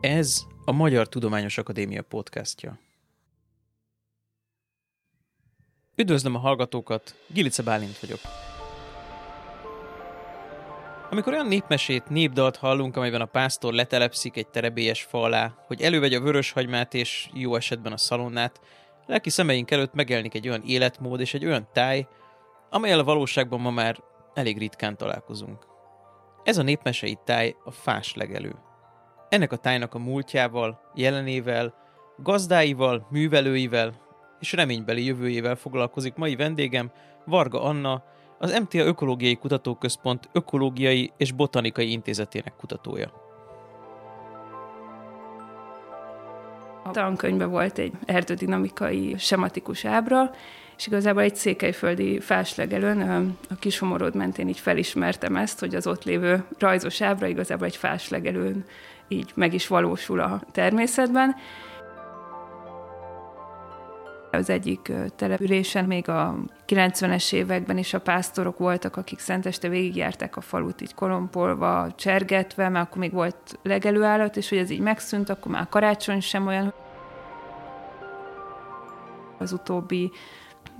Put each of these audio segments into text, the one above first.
Ez a Magyar Tudományos Akadémia podcastja. Üdvözlöm a hallgatókat, Gilice Bálint vagyok. Amikor olyan népmesét, népdalt hallunk, amelyben a pásztor letelepszik egy terebélyes fa alá, hogy elővegye a vöröshagymát és jó esetben a szalonnát, lelki szemeink előtt megjelenik egy olyan életmód és egy olyan táj, amelyel a valóságban ma már elég ritkán találkozunk. Ez a népmesei táj a fás legelő. Ennek a tájnak a múltjával, jelenével, gazdáival, művelőivel és reménybeli jövőjével foglalkozik mai vendégem, Varga Anna, az MTA Ökológiai Kutatóközpont Ökológiai és Botanikai Intézetének kutatója. A tankönyvben volt egy erdődinamikai sematikus ábra, és igazából egy székelyföldi fáslegelőn, a Kisomorod mentén így felismertem ezt, hogy az ott lévő rajzos ábra igazából egy fáslegelőn így meg is valósul a természetben. Az egyik településen még a 90-es években is a pásztorok voltak, akik szenteste végigjárták a falut így kolompolva, csergetve, mert akkor még volt legelőállat, és hogy ez így megszűnt, akkor már karácsony sem olyan. Az utóbbi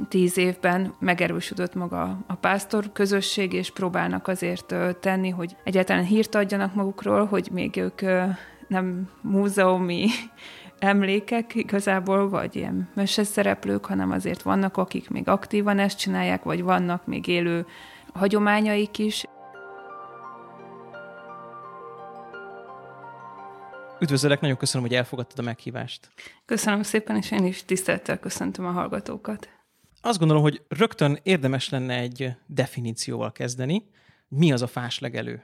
tíz évben megerősödött maga a pásztor közösség, és próbálnak azért tenni, hogy egyáltalán hírt adjanak magukról, hogy még ők nem múzeumi emlékek igazából, vagy ilyen meseszereplők, hanem azért vannak, akik még aktívan ezt csinálják, vagy vannak még élő hagyományaik is. Üdvözöllek, nagyon köszönöm, hogy elfogadtad a meghívást. Köszönöm szépen, és én is tisztelettel köszöntöm a hallgatókat. Azt gondolom, hogy rögtön érdemes lenne egy definícióval kezdeni. Mi az a fáslegelő?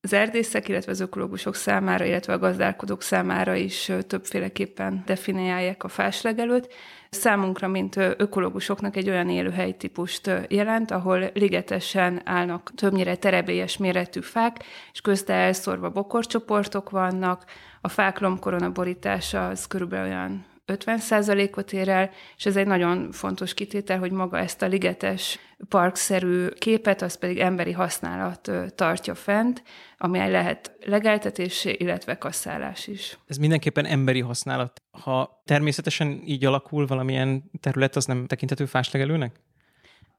Az erdészek, illetve az ökológusok számára, illetve a gazdálkodók számára is többféleképpen definiálják a fáslegelőt. Számunkra, mint ökológusoknak egy olyan élőhely típust jelent, ahol ligetesen állnak többnyire terebélyes méretű fák, és közte elszorva bokorcsoportok vannak, a fák lombkorona borítása az körülbelül olyan 50%-ot ér el, és ez egy nagyon fontos kitétel, hogy maga ezt a ligetes parkszerű képet, az pedig emberi használat tartja fent, ami lehet legeltetés, illetve kasszálás is. Ez mindenképpen emberi használat. Ha természetesen így alakul valamilyen terület, az nem tekinthető fáslegelőnek?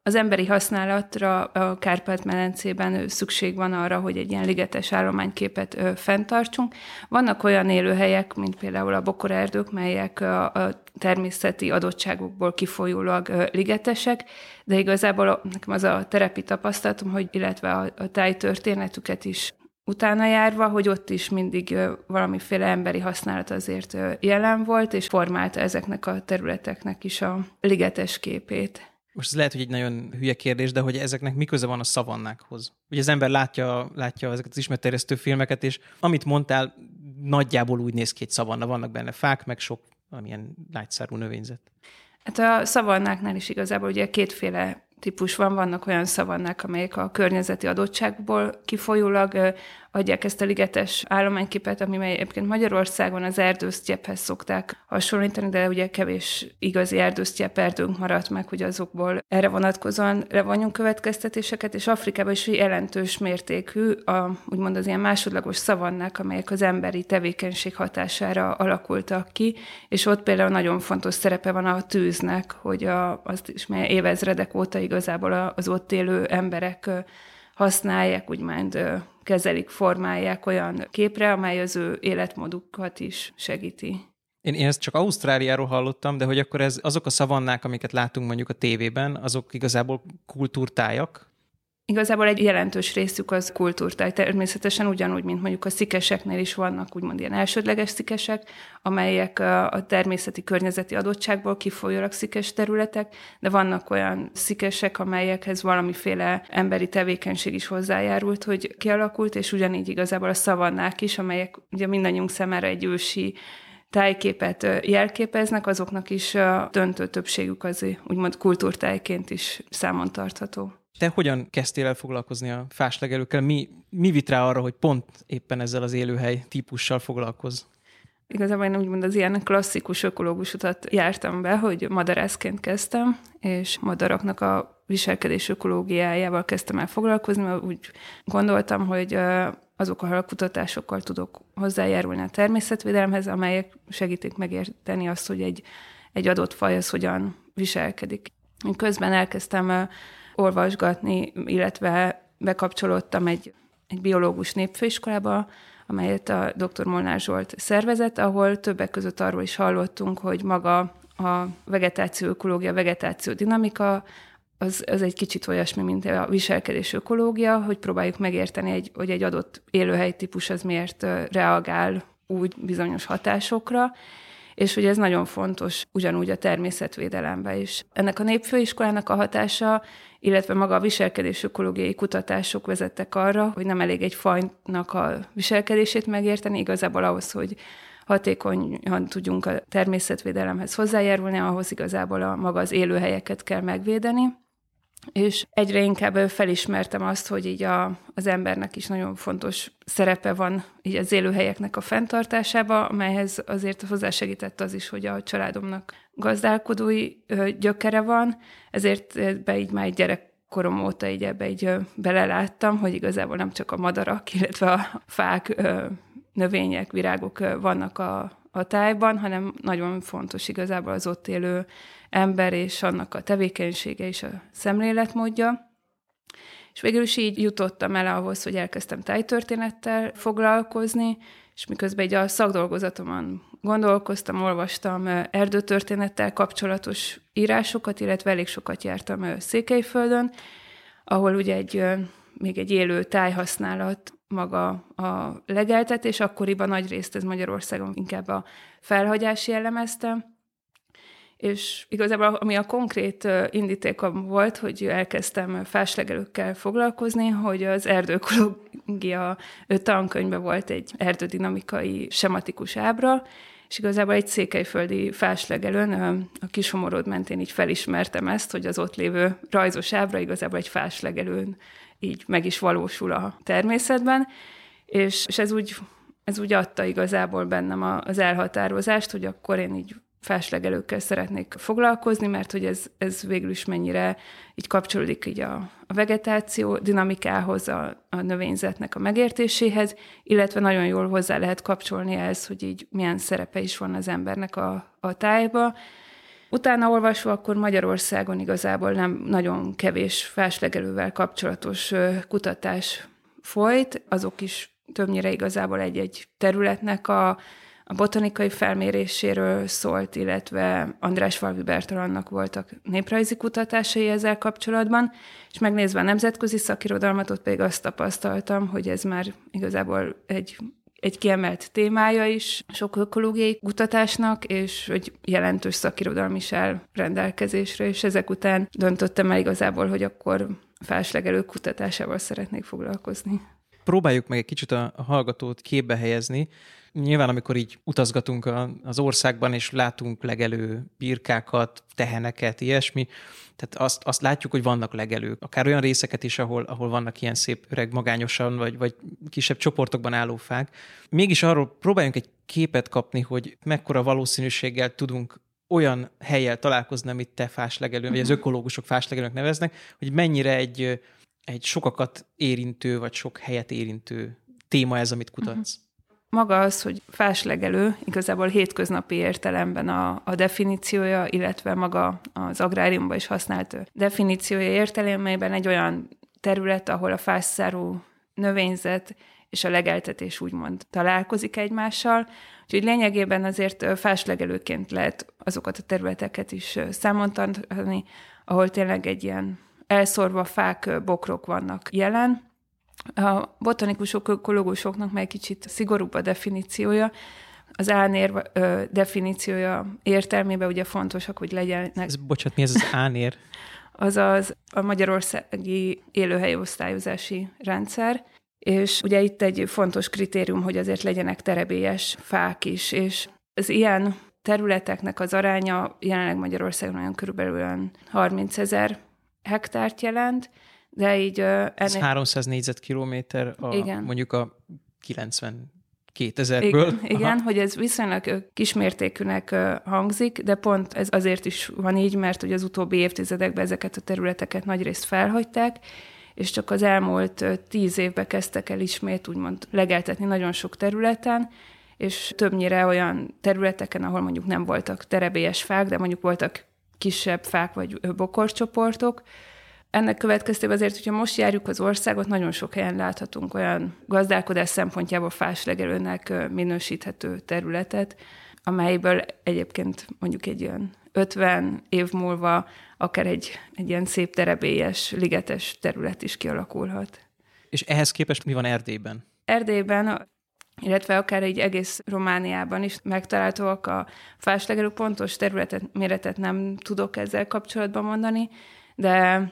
Az emberi használatra a Kárpát-medencében szükség van arra, hogy egy ilyen ligetes állományképet fenntartsunk. Vannak olyan élőhelyek, mint például a bokorerdők, melyek a természeti adottságokból kifolyólag ligetesek, de igazából nekem az a terepi tapasztalatom, hogy illetve a, a tájtörténetüket is utána járva, hogy ott is mindig valamiféle emberi használat azért jelen volt, és formálta ezeknek a területeknek is a ligetes képét most ez lehet, hogy egy nagyon hülye kérdés, de hogy ezeknek mi köze van a szavannákhoz? Ugye az ember látja, látja ezeket az ismerterjesztő filmeket, és amit mondtál, nagyjából úgy néz ki egy szavanna. Vannak benne fák, meg sok valamilyen lágyszárú növényzet. Hát a szavannáknál is igazából ugye kétféle típus van, vannak olyan szavannák, amelyek a környezeti adottságból kifolyólag adják ezt a ligetes állományképet, ami egyébként Magyarországon az erdősztyephez szokták hasonlítani, de ugye kevés igazi erdősztyep erdőnk maradt meg, hogy azokból erre vonatkozóan levonjunk következtetéseket, és Afrikában is jelentős mértékű, a, úgymond az ilyen másodlagos szavannák, amelyek az emberi tevékenység hatására alakultak ki, és ott például nagyon fontos szerepe van a tűznek, hogy a, azt is mert évezredek óta igazából az ott élő emberek használják, úgymond kezelik, formálják olyan képre, amely az ő életmódukat is segíti. Én, én ezt csak Ausztráliáról hallottam, de hogy akkor ez, azok a szavannák, amiket látunk mondjuk a tévében, azok igazából kultúrtájak, Igazából egy jelentős részük az kultúrtáj. Természetesen ugyanúgy, mint mondjuk a szikeseknél is vannak úgymond ilyen elsődleges szikesek, amelyek a természeti környezeti adottságból kifolyólag szikes területek, de vannak olyan szikesek, amelyekhez valamiféle emberi tevékenység is hozzájárult, hogy kialakult, és ugyanígy igazából a szavannák is, amelyek ugye mindannyiunk számára egy ősi tájképet jelképeznek, azoknak is a döntő többségük az úgymond kultúrtájként is számon tartható. Te hogyan kezdtél el foglalkozni a fáslegelőkkel? Mi, mi vit rá arra, hogy pont éppen ezzel az élőhely típussal foglalkoz? Igazából én úgymond az ilyen klasszikus ökológus utat jártam be, hogy madarászként kezdtem, és madaraknak a viselkedés ökológiájával kezdtem el foglalkozni, mert úgy gondoltam, hogy azokkal a kutatásokkal tudok hozzájárulni a természetvédelemhez, amelyek segítik megérteni azt, hogy egy, egy adott faj az hogyan viselkedik. Közben elkezdtem olvasgatni, illetve bekapcsolódtam egy, egy biológus népfőiskolába, amelyet a dr. Molnár Zsolt szervezett, ahol többek között arról is hallottunk, hogy maga a vegetáció ökológia, vegetáció dinamika, az, az egy kicsit olyasmi, mint a viselkedés ökológia, hogy próbáljuk megérteni, egy, hogy egy adott élőhely típus az miért reagál úgy bizonyos hatásokra, és hogy ez nagyon fontos ugyanúgy a természetvédelemben is. Ennek a népfőiskolának a hatása, illetve maga a viselkedés ökológiai kutatások vezettek arra, hogy nem elég egy fajnak a viselkedését megérteni, igazából ahhoz, hogy hatékonyan tudjunk a természetvédelemhez hozzájárulni, ahhoz igazából a maga az élőhelyeket kell megvédeni. És egyre inkább felismertem azt, hogy így a, az embernek is nagyon fontos szerepe van így az élőhelyeknek a fenntartásába, amelyhez azért hozzásegített az is, hogy a családomnak gazdálkodói gyökere van, ezért be így már gyerek korom óta így ebbe így beleláttam, hogy igazából nem csak a madarak, illetve a fák, növények, virágok vannak a, a tájban, hanem nagyon fontos igazából az ott élő ember és annak a tevékenysége és a szemléletmódja. És végül is így jutottam el ahhoz, hogy elkezdtem tájtörténettel foglalkozni, és miközben egy a szakdolgozatomon gondolkoztam, olvastam erdőtörténettel kapcsolatos írásokat, illetve elég sokat jártam Székelyföldön, ahol ugye egy, még egy élő tájhasználat maga a legeltetés, akkoriban nagy részt ez Magyarországon inkább a felhagyás jellemezte, és igazából ami a konkrét indítékom volt, hogy elkezdtem fáslegelőkkel foglalkozni, hogy az erdőkológia tankönyvben volt egy erdődinamikai sematikus ábra, és igazából egy székelyföldi fáslegelőn, a Kisomorod mentén így felismertem ezt, hogy az ott lévő rajzos ábra igazából egy fáslegelőn így meg is valósul a természetben, és, és ez úgy ez úgy adta igazából bennem az elhatározást, hogy akkor én így fáslegelőkkel szeretnék foglalkozni, mert hogy ez, ez végül is mennyire így kapcsolódik így a, a vegetáció dinamikához, a, a növényzetnek a megértéséhez, illetve nagyon jól hozzá lehet kapcsolni ehhez, hogy így milyen szerepe is van az embernek a, a tájba. Utána olvasva akkor Magyarországon igazából nem nagyon kevés fáslegelővel kapcsolatos kutatás folyt, azok is többnyire igazából egy-egy területnek a a botanikai felméréséről szólt, illetve András Falvi Bertalannak voltak néprajzi kutatásai ezzel kapcsolatban, és megnézve a nemzetközi szakirodalmat, ott pedig azt tapasztaltam, hogy ez már igazából egy egy kiemelt témája is sok ökológiai kutatásnak, és hogy jelentős szakirodalom is áll rendelkezésre, és ezek után döntöttem el igazából, hogy akkor felslegelő kutatásával szeretnék foglalkozni. Próbáljuk meg egy kicsit a hallgatót képbe helyezni, nyilván amikor így utazgatunk az országban, és látunk legelő birkákat, teheneket, ilyesmi, tehát azt, azt látjuk, hogy vannak legelők. Akár olyan részeket is, ahol, ahol vannak ilyen szép öreg magányosan, vagy, vagy kisebb csoportokban álló fák. Mégis arról próbáljunk egy képet kapni, hogy mekkora valószínűséggel tudunk olyan helyel találkozni, amit te fáslegelő, vagy az ökológusok fáslegelőnek neveznek, hogy mennyire egy, egy sokakat érintő, vagy sok helyet érintő téma ez, amit kutatsz. Uh-huh maga az, hogy fáslegelő, igazából hétköznapi értelemben a, a definíciója, illetve maga az agráriumban is használt definíciója értelemében egy olyan terület, ahol a fásszárú növényzet és a legeltetés úgymond találkozik egymással. Úgyhogy lényegében azért fáslegelőként lehet azokat a területeket is számon tartani, ahol tényleg egy ilyen elszorva fák, bokrok vannak jelen, a botanikusok, ökológusoknak meg kicsit szigorúbb a definíciója, az ánér ö, definíciója értelmében ugye fontosak, hogy legyenek... Ez, bocsánat, mi ez az ánér? Azaz a magyarországi élőhelyosztályozási rendszer, és ugye itt egy fontos kritérium, hogy azért legyenek terebélyes fák is, és az ilyen területeknek az aránya jelenleg Magyarországon olyan körülbelül 30 ezer hektárt jelent, de így... Ennél... Ez 300 négyzetkilométer a, igen. mondjuk a 90 2000-ből. Igen, igen hogy ez viszonylag kismértékűnek hangzik, de pont ez azért is van így, mert hogy az utóbbi évtizedekben ezeket a területeket nagyrészt felhagyták, és csak az elmúlt tíz évben kezdtek el ismét úgymond legeltetni nagyon sok területen, és többnyire olyan területeken, ahol mondjuk nem voltak terebélyes fák, de mondjuk voltak kisebb fák vagy bokorcsoportok. Ennek következtében azért, hogyha most járjuk az országot, nagyon sok helyen láthatunk olyan gazdálkodás szempontjából fáslegelőnek minősíthető területet, amelyből egyébként mondjuk egy olyan 50 év múlva akár egy, egy ilyen szép terebélyes, ligetes terület is kialakulhat. És ehhez képest mi van Erdélyben? Erdélyben illetve akár egy egész Romániában is megtalálhatóak a fáslegelő pontos területet, méretet nem tudok ezzel kapcsolatban mondani, de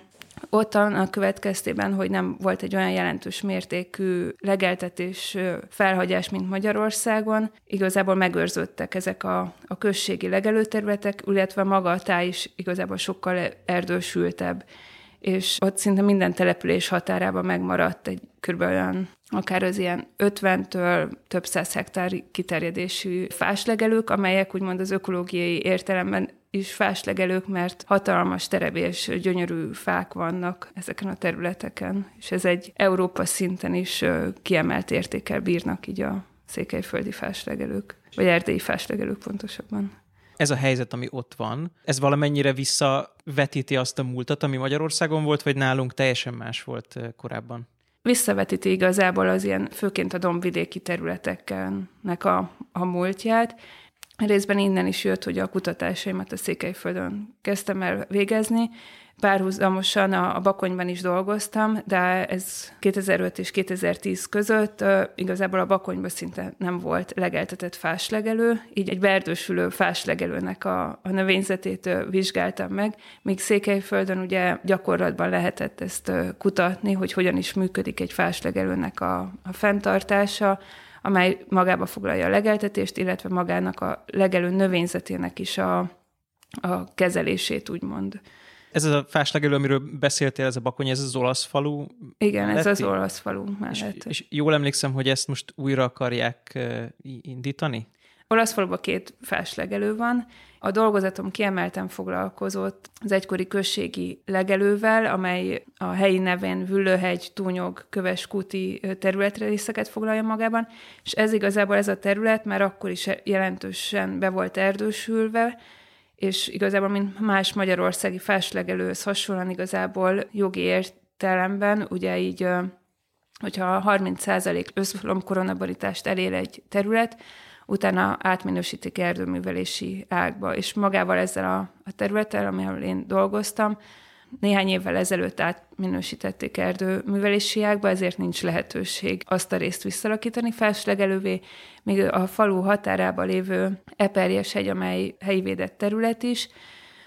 ott a következtében, hogy nem volt egy olyan jelentős mértékű legeltetés felhagyás, mint Magyarországon, igazából megőrződtek ezek a, a községi legelőterületek, illetve maga a táj is igazából sokkal erdősültebb és ott szinte minden település határában megmaradt egy olyan akár az ilyen 50-től több száz hektár kiterjedésű fáslegelők, amelyek úgymond az ökológiai értelemben is fáslegelők, mert hatalmas terebés, gyönyörű fák vannak ezeken a területeken, és ez egy Európa szinten is kiemelt értékkel bírnak így a székelyföldi fáslegelők, vagy erdélyi fáslegelők pontosabban. Ez a helyzet, ami ott van, ez valamennyire visszavetíti azt a múltat, ami Magyarországon volt, vagy nálunk teljesen más volt korábban? Visszavetíti igazából az ilyen, főként a dombvidéki területeknek a, a múltját, Részben innen is jött, hogy a kutatásaimat a Székelyföldön kezdtem el végezni, párhuzamosan a, a Bakonyban is dolgoztam, de ez 2005 és 2010 között igazából a Bakonyban szinte nem volt legeltetett fáslegelő, így egy verdősülő fáslegelőnek a, a növényzetét vizsgáltam meg, míg Székelyföldön ugye gyakorlatban lehetett ezt kutatni, hogy hogyan is működik egy fáslegelőnek a, a fenntartása, amely magába foglalja a legeltetést, illetve magának a legelő növényzetének is a, a kezelését, úgymond. Ez a fáslegelő, amiről beszéltél, ez a bakony, ez az olasz falu Igen, ez az olasz falu mellett. És, és jól emlékszem, hogy ezt most újra akarják indítani? Olasz faluban két fáslegelő van. A dolgozatom kiemelten foglalkozott az egykori községi legelővel, amely a helyi nevén Vüllőhegy, Túnyog, Köves, Kuti területre részeket foglalja magában, és ez igazából ez a terület már akkor is jelentősen be volt erdősülve, és igazából, mint más magyarországi fáslegelőhöz hasonlóan igazából jogi értelemben, ugye így, hogyha 30% összlomkoronaborítást elér egy terület, utána átminősítik erdőművelési ágba, és magával ezzel a, a területtel, amivel én dolgoztam, néhány évvel ezelőtt átminősítették erdőművelési ágba, ezért nincs lehetőség azt a részt visszalakítani felslegelővé, míg a falu határába lévő Eperjes hegy, amely helyi védett terület is,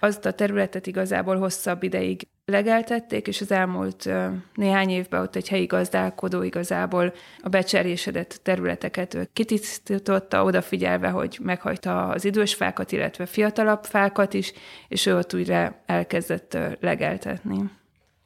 azt a területet igazából hosszabb ideig legeltették, és az elmúlt néhány évben ott egy helyi gazdálkodó igazából a becserésedett területeket kitisztította, odafigyelve, hogy meghagyta az idős fákat, illetve fiatalabb fákat is, és ő ott újra elkezdett legeltetni.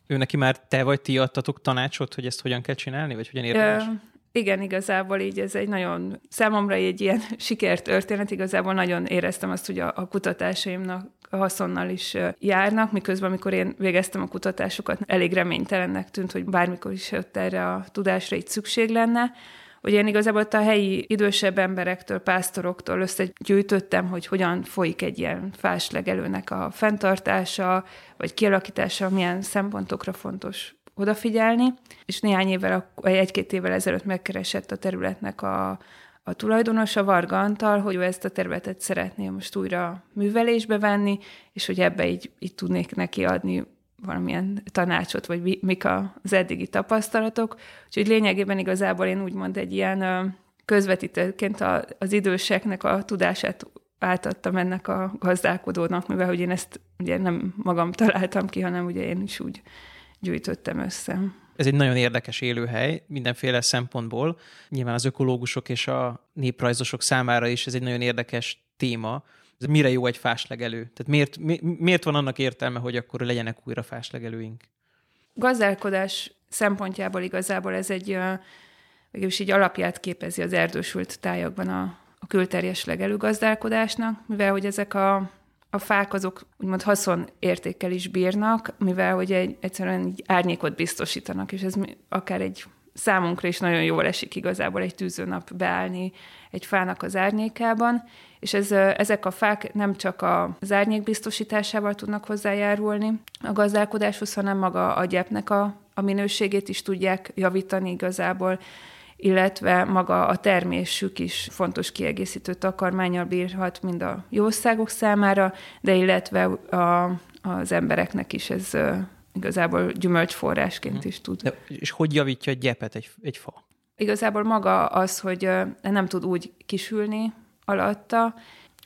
Ő neki már te vagy ti adtatok tanácsot, hogy ezt hogyan kell csinálni, vagy hogyan érdemes? Igen, igazából így ez egy nagyon, számomra egy ilyen sikertörténet, igazából nagyon éreztem azt, hogy a, a kutatásaimnak haszonnal is járnak, miközben amikor én végeztem a kutatásokat, elég reménytelennek tűnt, hogy bármikor is ott erre a tudásra itt szükség lenne, hogy én igazából a helyi idősebb emberektől, pásztoroktól összegyűjtöttem, hogy hogyan folyik egy ilyen fáslegelőnek a fenntartása, vagy kialakítása, milyen szempontokra fontos odafigyelni, és néhány évvel, egy-két évvel ezelőtt megkeresett a területnek a, a tulajdonos, a Varga Antal, hogy ő ezt a területet szeretné most újra művelésbe venni, és hogy ebbe így, így tudnék neki adni valamilyen tanácsot, vagy mik az eddigi tapasztalatok. Úgyhogy lényegében igazából én úgymond egy ilyen közvetítőként az időseknek a tudását átadtam ennek a gazdálkodónak, mivel hogy én ezt ugye nem magam találtam ki, hanem ugye én is úgy gyűjtöttem össze. Ez egy nagyon érdekes élőhely mindenféle szempontból. Nyilván az ökológusok és a néprajzosok számára is ez egy nagyon érdekes téma. Ez mire jó egy fáslegelő? Tehát miért, mi, miért van annak értelme, hogy akkor legyenek újra fáslegelőink? Gazdálkodás szempontjából igazából ez egy, mégis így alapját képezi az erdősült tájakban a, a külterjes legelőgazdálkodásnak, mivel hogy ezek a a fák azok úgymond haszonértékkel is bírnak, mivel hogy egy, egyszerűen így árnyékot biztosítanak, és ez akár egy számunkra is nagyon jól esik igazából egy tűzőnap beállni egy fának az árnyékában, és ez, ezek a fák nem csak az árnyék biztosításával tudnak hozzájárulni a gazdálkodáshoz, hanem maga a gyepnek a, a minőségét is tudják javítani igazából, illetve maga a termésük is fontos kiegészítő takarmányal bírhat mind a jószágok számára, de illetve a, az embereknek is ez igazából gyümölcsforrásként hmm. is tud. De, és hogy javítja a gyepet egy, egy fa? Igazából maga az, hogy nem tud úgy kisülni alatta,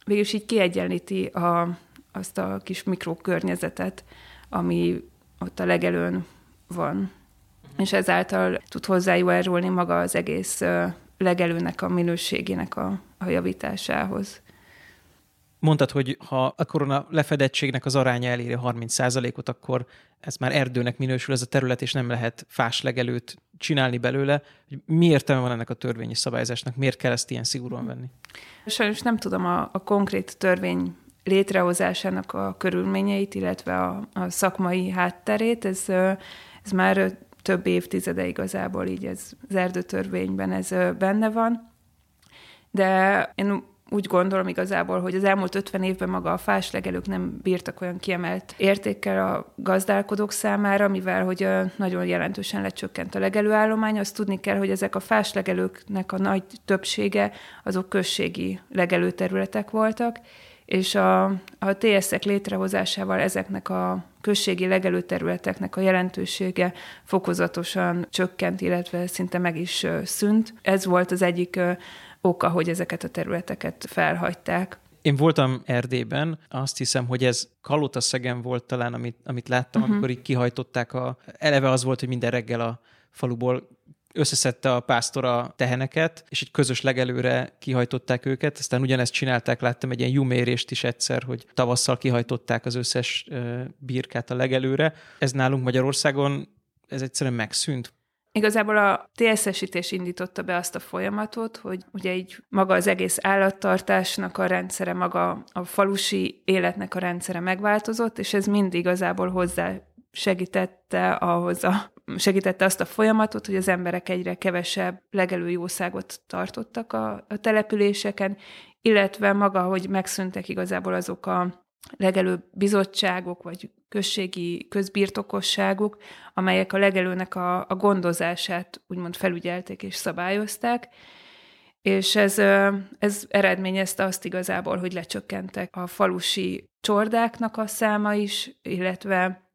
végülis így kiegyenlíti a, azt a kis mikrokörnyezetet, ami ott a legelőn van. És ezáltal tud hozzájárulni maga az egész legelőnek a minőségének a, a javításához. Mondtad, hogy ha a korona lefedettségnek az aránya eléri 30%-ot, akkor ez már erdőnek minősül ez a terület, és nem lehet fás legelőt csinálni belőle. Mi értelme van ennek a törvényi szabályzásnak? Miért kell ezt ilyen szigorúan venni? Sajnos nem tudom a, a konkrét törvény létrehozásának a körülményeit, illetve a, a szakmai hátterét. Ez, ez már több évtizede igazából így ez, az erdőtörvényben ez benne van. De én úgy gondolom igazából, hogy az elmúlt 50 évben maga a fáslegelők nem bírtak olyan kiemelt értékkel a gazdálkodók számára, mivel hogy nagyon jelentősen lecsökkent a legelőállomány. Azt tudni kell, hogy ezek a fáslegelőknek a nagy többsége azok községi legelőterületek voltak, és a, a TS-ek létrehozásával ezeknek a községi legelőterületeknek a jelentősége fokozatosan csökkent, illetve szinte meg is szűnt. Ez volt az egyik oka, hogy ezeket a területeket felhagyták. Én voltam Erdélyben, azt hiszem, hogy ez Kalota szegen volt talán, amit, amit láttam, uh-huh. amikor így kihajtották a... Eleve az volt, hogy minden reggel a faluból összeszedte a pásztora teheneket, és egy közös legelőre kihajtották őket. Aztán ugyanezt csinálták, láttam egy ilyen jumérést is egyszer, hogy tavasszal kihajtották az összes birkát a legelőre. Ez nálunk Magyarországon ez egyszerűen megszűnt. Igazából a TSS-ítés indította be azt a folyamatot, hogy ugye így maga az egész állattartásnak a rendszere, maga a falusi életnek a rendszere megváltozott, és ez mind igazából hozzá segítette ahhoz a segítette azt a folyamatot, hogy az emberek egyre kevesebb legelő jószágot tartottak a, a településeken, illetve maga, hogy megszűntek igazából azok a legelő bizottságok, vagy községi közbirtokosságok, amelyek a legelőnek a, a gondozását úgymond felügyelték és szabályozták, és ez, ez eredményezte azt igazából, hogy lecsökkentek a falusi csordáknak a száma is, illetve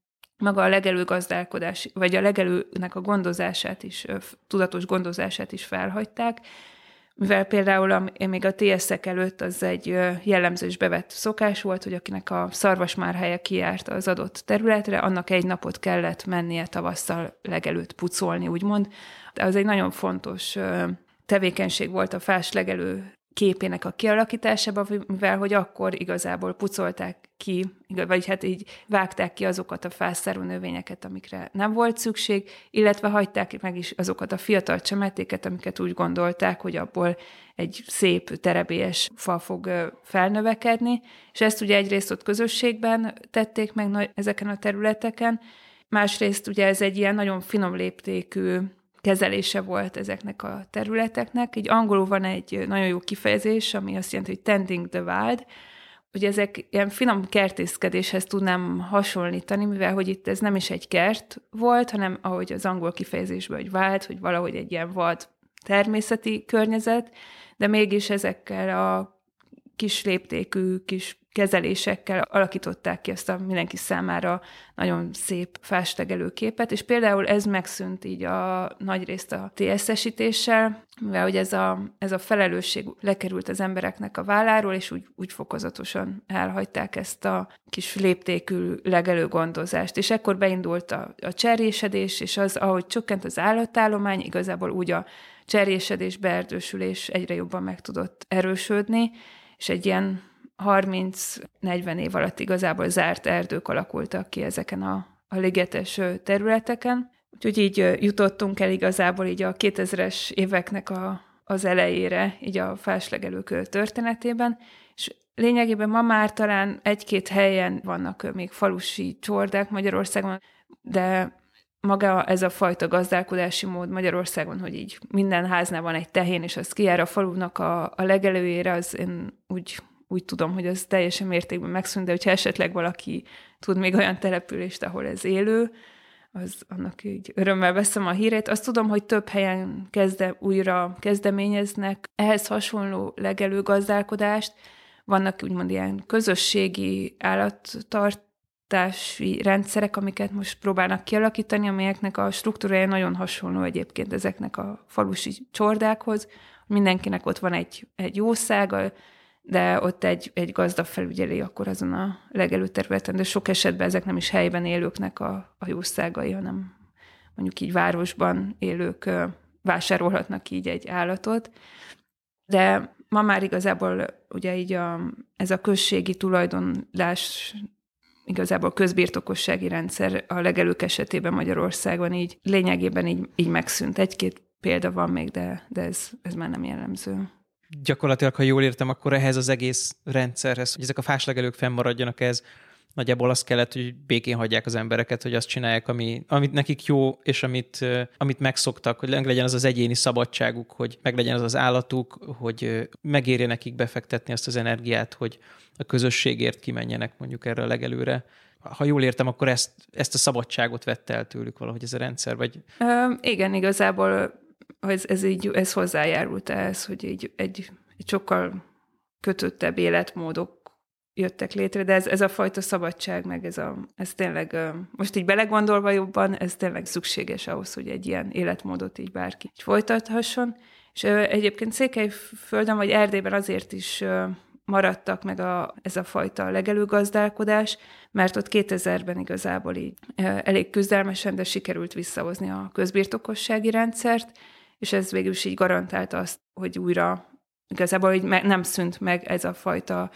maga a legelő gazdálkodás, vagy a legelőnek a gondozását is, tudatos gondozását is felhagyták, mivel például a, még a TSZ-ek előtt az egy jellemző és bevett szokás volt, hogy akinek a szarvasmárhelye kijárt az adott területre, annak egy napot kellett mennie tavasszal legelőt pucolni, úgymond. De az egy nagyon fontos tevékenység volt a fás legelő képének a kialakításában, mivel hogy akkor igazából pucolták ki, vagy hát így vágták ki azokat a fászárú növényeket, amikre nem volt szükség, illetve hagyták meg is azokat a fiatal csemetéket, amiket úgy gondolták, hogy abból egy szép terebélyes fa fog felnövekedni, és ezt ugye egyrészt ott közösségben tették meg ezeken a területeken, másrészt ugye ez egy ilyen nagyon finom léptékű kezelése volt ezeknek a területeknek. Így angolul van egy nagyon jó kifejezés, ami azt jelenti, hogy tending the wild, hogy ezek ilyen finom kertészkedéshez tudnám hasonlítani, mivel hogy itt ez nem is egy kert volt, hanem ahogy az angol kifejezésben, hogy vált, hogy valahogy egy ilyen vad természeti környezet, de mégis ezekkel a kis léptékű, kis kezelésekkel alakították ki ezt a mindenki számára nagyon szép fástegelő képet, és például ez megszűnt így a nagy részt a TSS-ítéssel, mivel hogy ez a, ez a felelősség lekerült az embereknek a válláról, és úgy, úgy fokozatosan elhagyták ezt a kis léptékű legelő gondozást. És ekkor beindult a, a cserésedés, és az, ahogy csökkent az állatállomány, igazából úgy a cserésedés, beerdősülés egyre jobban meg tudott erősödni, és egy ilyen 30-40 év alatt igazából zárt erdők alakultak ki ezeken a, a ligetes területeken. Úgyhogy így jutottunk el igazából így a 2000-es éveknek a, az elejére, így a fáslegelők történetében, És lényegében ma már talán egy-két helyen vannak még falusi csordák Magyarországon, de maga ez a fajta gazdálkodási mód Magyarországon, hogy így minden háznál van egy tehén, és az kijár a falunak a, a legelőjére, az én úgy, úgy tudom, hogy az teljesen mértékben megszűnt, de hogyha esetleg valaki tud még olyan települést, ahol ez élő, az annak így örömmel veszem a hírét. Azt tudom, hogy több helyen kezde, újra kezdeményeznek ehhez hasonló legelő gazdálkodást. Vannak úgymond ilyen közösségi állattart oktatási rendszerek, amiket most próbálnak kialakítani, amelyeknek a struktúrája nagyon hasonló egyébként ezeknek a falusi csordákhoz. Mindenkinek ott van egy, egy jószága, de ott egy, egy gazda felügyeli akkor azon a legelő területen, de sok esetben ezek nem is helyben élőknek a, a jószágai, hanem mondjuk így városban élők vásárolhatnak így egy állatot. De ma már igazából ugye így a, ez a községi tulajdonlás igazából közbirtokossági rendszer a legelők esetében Magyarországon így lényegében így, így megszűnt. Egy-két példa van még, de, de ez, ez már nem jellemző. Gyakorlatilag, ha jól értem, akkor ehhez az egész rendszerhez, hogy ezek a fáslegelők fennmaradjanak, ez nagyjából azt kellett, hogy békén hagyják az embereket, hogy azt csinálják, ami, amit nekik jó, és amit, amit megszoktak, hogy legyen az az egyéni szabadságuk, hogy meglegyen az az állatuk, hogy megérje nekik befektetni azt az energiát, hogy a közösségért kimenjenek mondjuk erre a legelőre. Ha jól értem, akkor ezt, ezt a szabadságot vette el tőlük valahogy ez a rendszer, vagy? Ö, igen, igazából ez, ez így ez hozzájárult ehhez, hogy így egy, egy sokkal kötöttebb életmódok jöttek létre, de ez, ez a fajta szabadság, meg ez, a, ez tényleg, most így belegondolva jobban, ez tényleg szükséges ahhoz, hogy egy ilyen életmódot így bárki így folytathasson. És egyébként Székelyföldön vagy Erdélyben azért is maradtak meg a, ez a fajta legelőgazdálkodás, mert ott 2000-ben igazából így elég küzdelmesen, de sikerült visszahozni a közbirtokossági rendszert, és ez végül is így garantálta azt, hogy újra igazából hogy nem szűnt meg ez a fajta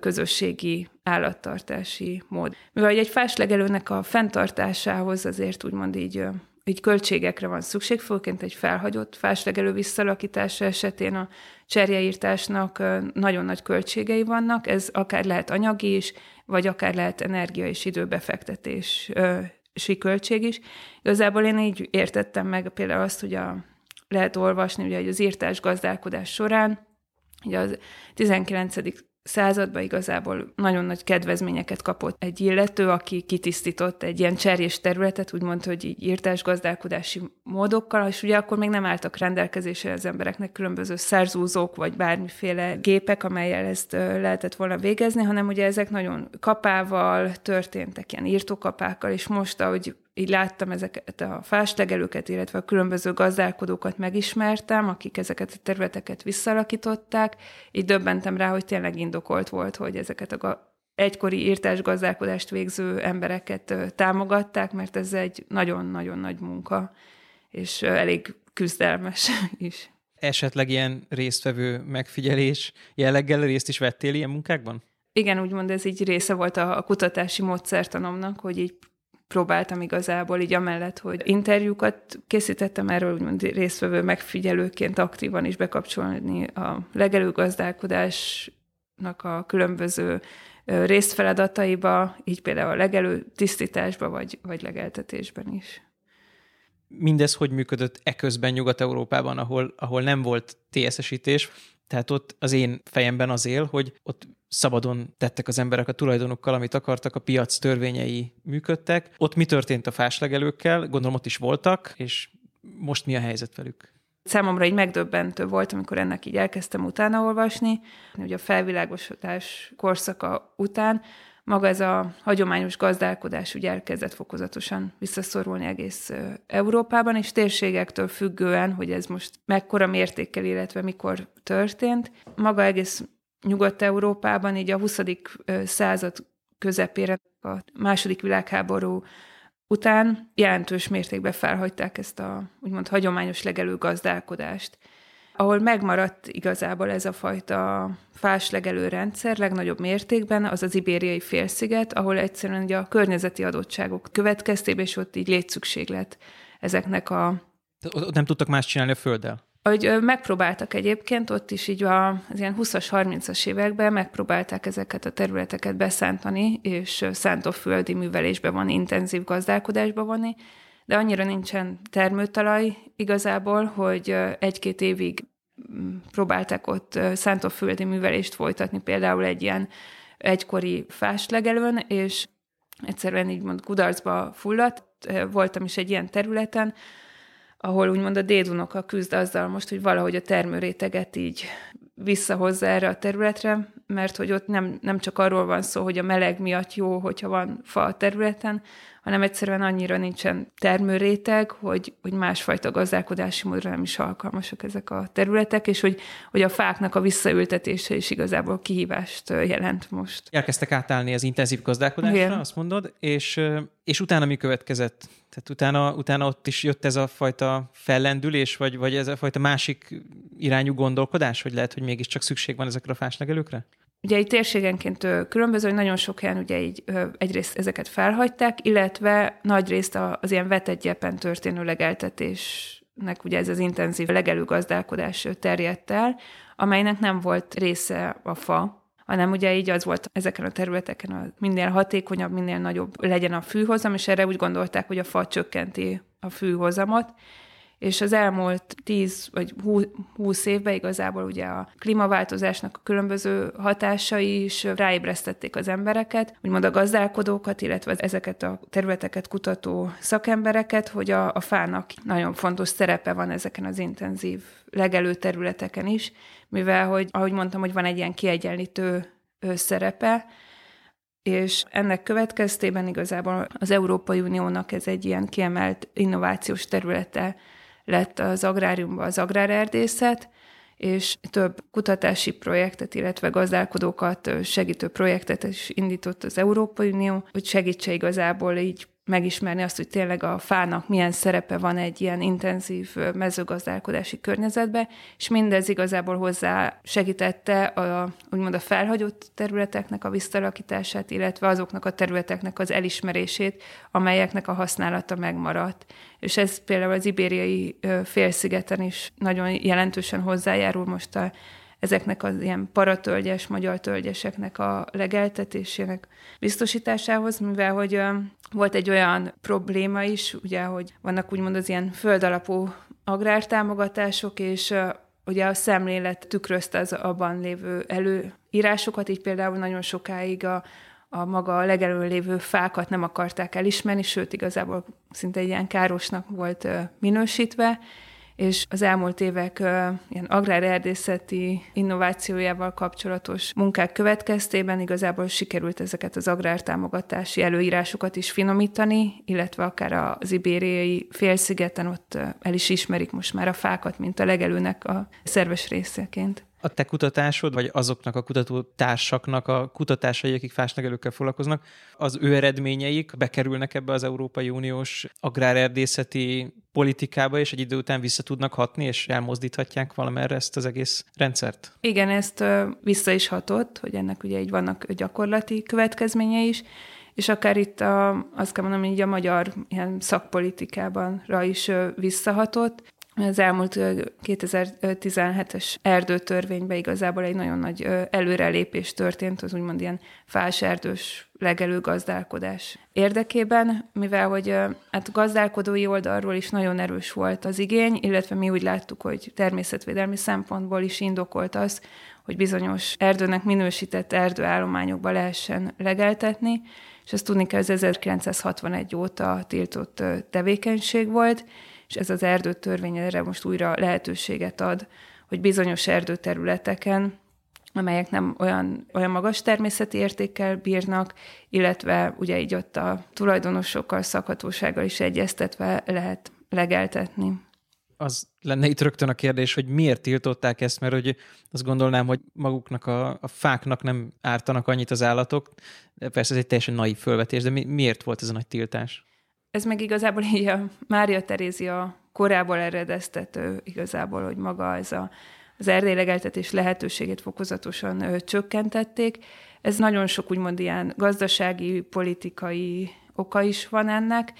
közösségi állattartási mód. Mivel egy fáslegelőnek a fenntartásához azért úgymond így így költségekre van szükség, főként egy felhagyott fáslegelő visszalakítása esetén a cserjeírtásnak nagyon nagy költségei vannak, ez akár lehet anyagi is, vagy akár lehet energia és időbefektetési költség is. Igazából én így értettem meg például azt, hogy a, lehet olvasni, ugye, hogy az írtás gazdálkodás során, ugye az 19 században igazából nagyon nagy kedvezményeket kapott egy illető, aki kitisztított egy ilyen cserjés területet, úgy mondta, hogy így írtás gazdálkodási módokkal, és ugye akkor még nem álltak rendelkezésre az embereknek különböző szerzúzók, vagy bármiféle gépek, amelyel ezt lehetett volna végezni, hanem ugye ezek nagyon kapával történtek, ilyen írtókapákkal, és most, ahogy így láttam ezeket a fáslegelőket, illetve a különböző gazdálkodókat megismertem, akik ezeket a területeket visszalakították, így döbbentem rá, hogy tényleg indokolt volt, hogy ezeket a egykori írtás gazdálkodást végző embereket támogatták, mert ez egy nagyon-nagyon nagy munka, és elég küzdelmes is. Esetleg ilyen résztvevő megfigyelés jelleggel részt is vettél ilyen munkákban? Igen, úgymond ez így része volt a, a kutatási módszertanomnak, hogy így próbáltam igazából így amellett, hogy interjúkat készítettem erről, úgymond résztvevő megfigyelőként aktívan is bekapcsolni a legelőgazdálkodásnak a különböző részfeladataiba, így például a legelő tisztításba, vagy, vagy legeltetésben is. Mindez hogy működött eközben Nyugat-Európában, ahol, ahol nem volt TSS-ítés, tehát ott az én fejemben az él, hogy ott szabadon tettek az emberek a tulajdonukkal, amit akartak, a piac törvényei működtek. Ott mi történt a fáslegelőkkel? Gondolom ott is voltak, és most mi a helyzet velük? Számomra így megdöbbentő volt, amikor ennek így elkezdtem utána olvasni, hogy a felvilágosodás korszaka után maga ez a hagyományos gazdálkodás ugye elkezdett fokozatosan visszaszorulni egész Európában, és térségektől függően, hogy ez most mekkora mértékkel, illetve mikor történt. Maga egész Nyugat-Európában így a 20. század közepére, a második világháború után jelentős mértékben felhagyták ezt a úgymond hagyományos legelő gazdálkodást. Ahol megmaradt igazából ez a fajta fás legelő rendszer legnagyobb mértékben, az az ibériai félsziget, ahol egyszerűen ugye a környezeti adottságok következtében, és ott így létszükséglet ezeknek a... Ott nem tudtak más csinálni a földdel? Hogy megpróbáltak egyébként, ott is így a, az ilyen 20-as, 30-as években megpróbálták ezeket a területeket beszántani, és szántóföldi művelésbe van, intenzív gazdálkodásba vonni, de annyira nincsen termőtalaj igazából, hogy egy-két évig mm, próbálták ott szántóföldi művelést folytatni, például egy ilyen egykori fáslegelőn, és egyszerűen így mond kudarcba fulladt. Voltam is egy ilyen területen, ahol úgymond a dédunoka küzd azzal most, hogy valahogy a termőréteget így visszahozza erre a területre, mert hogy ott nem, nem csak arról van szó, hogy a meleg miatt jó, hogyha van fa a területen, hanem egyszerűen annyira nincsen termőréteg, hogy, hogy másfajta gazdálkodási módra nem is alkalmasak ezek a területek, és hogy, hogy a fáknak a visszaültetése is igazából kihívást jelent most. Elkezdtek átállni az intenzív gazdálkodásra, Igen. azt mondod, és, és utána mi következett? Tehát utána, utána ott is jött ez a fajta fellendülés, vagy, vagy ez a fajta másik irányú gondolkodás, hogy lehet, hogy mégiscsak szükség van ezekre a fáslegelőkre? Ugye egy térségenként különböző, hogy nagyon sok helyen ugye így egyrészt ezeket felhagyták, illetve nagyrészt az ilyen vetett történő legeltetésnek ugye ez az intenzív legelőgazdálkodás terjedt el, amelynek nem volt része a fa, hanem ugye így az volt ezeken a területeken, a minél hatékonyabb, minél nagyobb legyen a fűhozam, és erre úgy gondolták, hogy a fa csökkenti a fűhozamot, és az elmúlt 10 vagy 20 évben igazából ugye a klímaváltozásnak a különböző hatásai is ráébresztették az embereket, úgymond a gazdálkodókat, illetve ezeket a területeket kutató szakembereket, hogy a, a fának nagyon fontos szerepe van ezeken az intenzív legelő területeken is, mivel, hogy ahogy mondtam, hogy van egy ilyen kiegyenlítő szerepe, és ennek következtében igazából az Európai Uniónak ez egy ilyen kiemelt innovációs területe lett az agráriumban az agrárerdészet, és több kutatási projektet, illetve gazdálkodókat segítő projektet is indított az Európai Unió, hogy segítse igazából így megismerni azt, hogy tényleg a fának milyen szerepe van egy ilyen intenzív mezőgazdálkodási környezetbe, és mindez igazából hozzá segítette a, úgymond a felhagyott területeknek a visszalakítását, illetve azoknak a területeknek az elismerését, amelyeknek a használata megmaradt. És ez például az ibériai félszigeten is nagyon jelentősen hozzájárul most a ezeknek az ilyen paratölgyes, magyar tölgyeseknek a legeltetésének biztosításához, mivel hogy volt egy olyan probléma is, ugye, hogy vannak úgymond az ilyen földalapú agrártámogatások, és ugye a szemlélet tükrözte az abban lévő előírásokat, így például nagyon sokáig a, a maga a legelőn lévő fákat nem akarták elismerni, sőt, igazából szinte egy ilyen károsnak volt minősítve, és az elmúlt évek ilyen agrárerdészeti innovációjával kapcsolatos munkák következtében igazából sikerült ezeket az agrártámogatási előírásokat is finomítani, illetve akár az ibériai félszigeten ott el is ismerik most már a fákat, mint a legelőnek a szerves részeként a te kutatásod, vagy azoknak a kutatótársaknak a kutatásai, akik fáslegelőkkel foglalkoznak, az ő eredményeik bekerülnek ebbe az Európai Uniós agrárerdészeti politikába, és egy idő után vissza tudnak hatni, és elmozdíthatják valamerre ezt az egész rendszert? Igen, ezt vissza is hatott, hogy ennek ugye így vannak gyakorlati következménye is, és akár itt a, azt kell mondanom, hogy a magyar ilyen szakpolitikában is visszahatott, az elmúlt 2017-es erdőtörvényben igazából egy nagyon nagy előrelépés történt az úgymond ilyen fáserdős legelő gazdálkodás érdekében, mivel hogy hát gazdálkodói oldalról is nagyon erős volt az igény, illetve mi úgy láttuk, hogy természetvédelmi szempontból is indokolt az, hogy bizonyos erdőnek minősített erdőállományokba lehessen legeltetni, és ezt tudni kell, ez 1961 óta tiltott tevékenység volt, és ez az erdőtörvény erre most újra lehetőséget ad, hogy bizonyos erdőterületeken, amelyek nem olyan, olyan magas természeti értékkel bírnak, illetve ugye így ott a tulajdonosokkal, szakhatósággal is egyeztetve lehet legeltetni. Az lenne itt rögtön a kérdés, hogy miért tiltották ezt, mert hogy azt gondolnám, hogy maguknak a, a fáknak nem ártanak annyit az állatok, persze ez egy teljesen naív fölvetés, de mi, miért volt ez a nagy tiltás? Ez meg igazából így a Mária Terézia korából eredeztető igazából, hogy maga ez a, az erdélylegeltetés lehetőségét fokozatosan ö, csökkentették. Ez nagyon sok úgymond ilyen gazdasági, politikai oka is van ennek.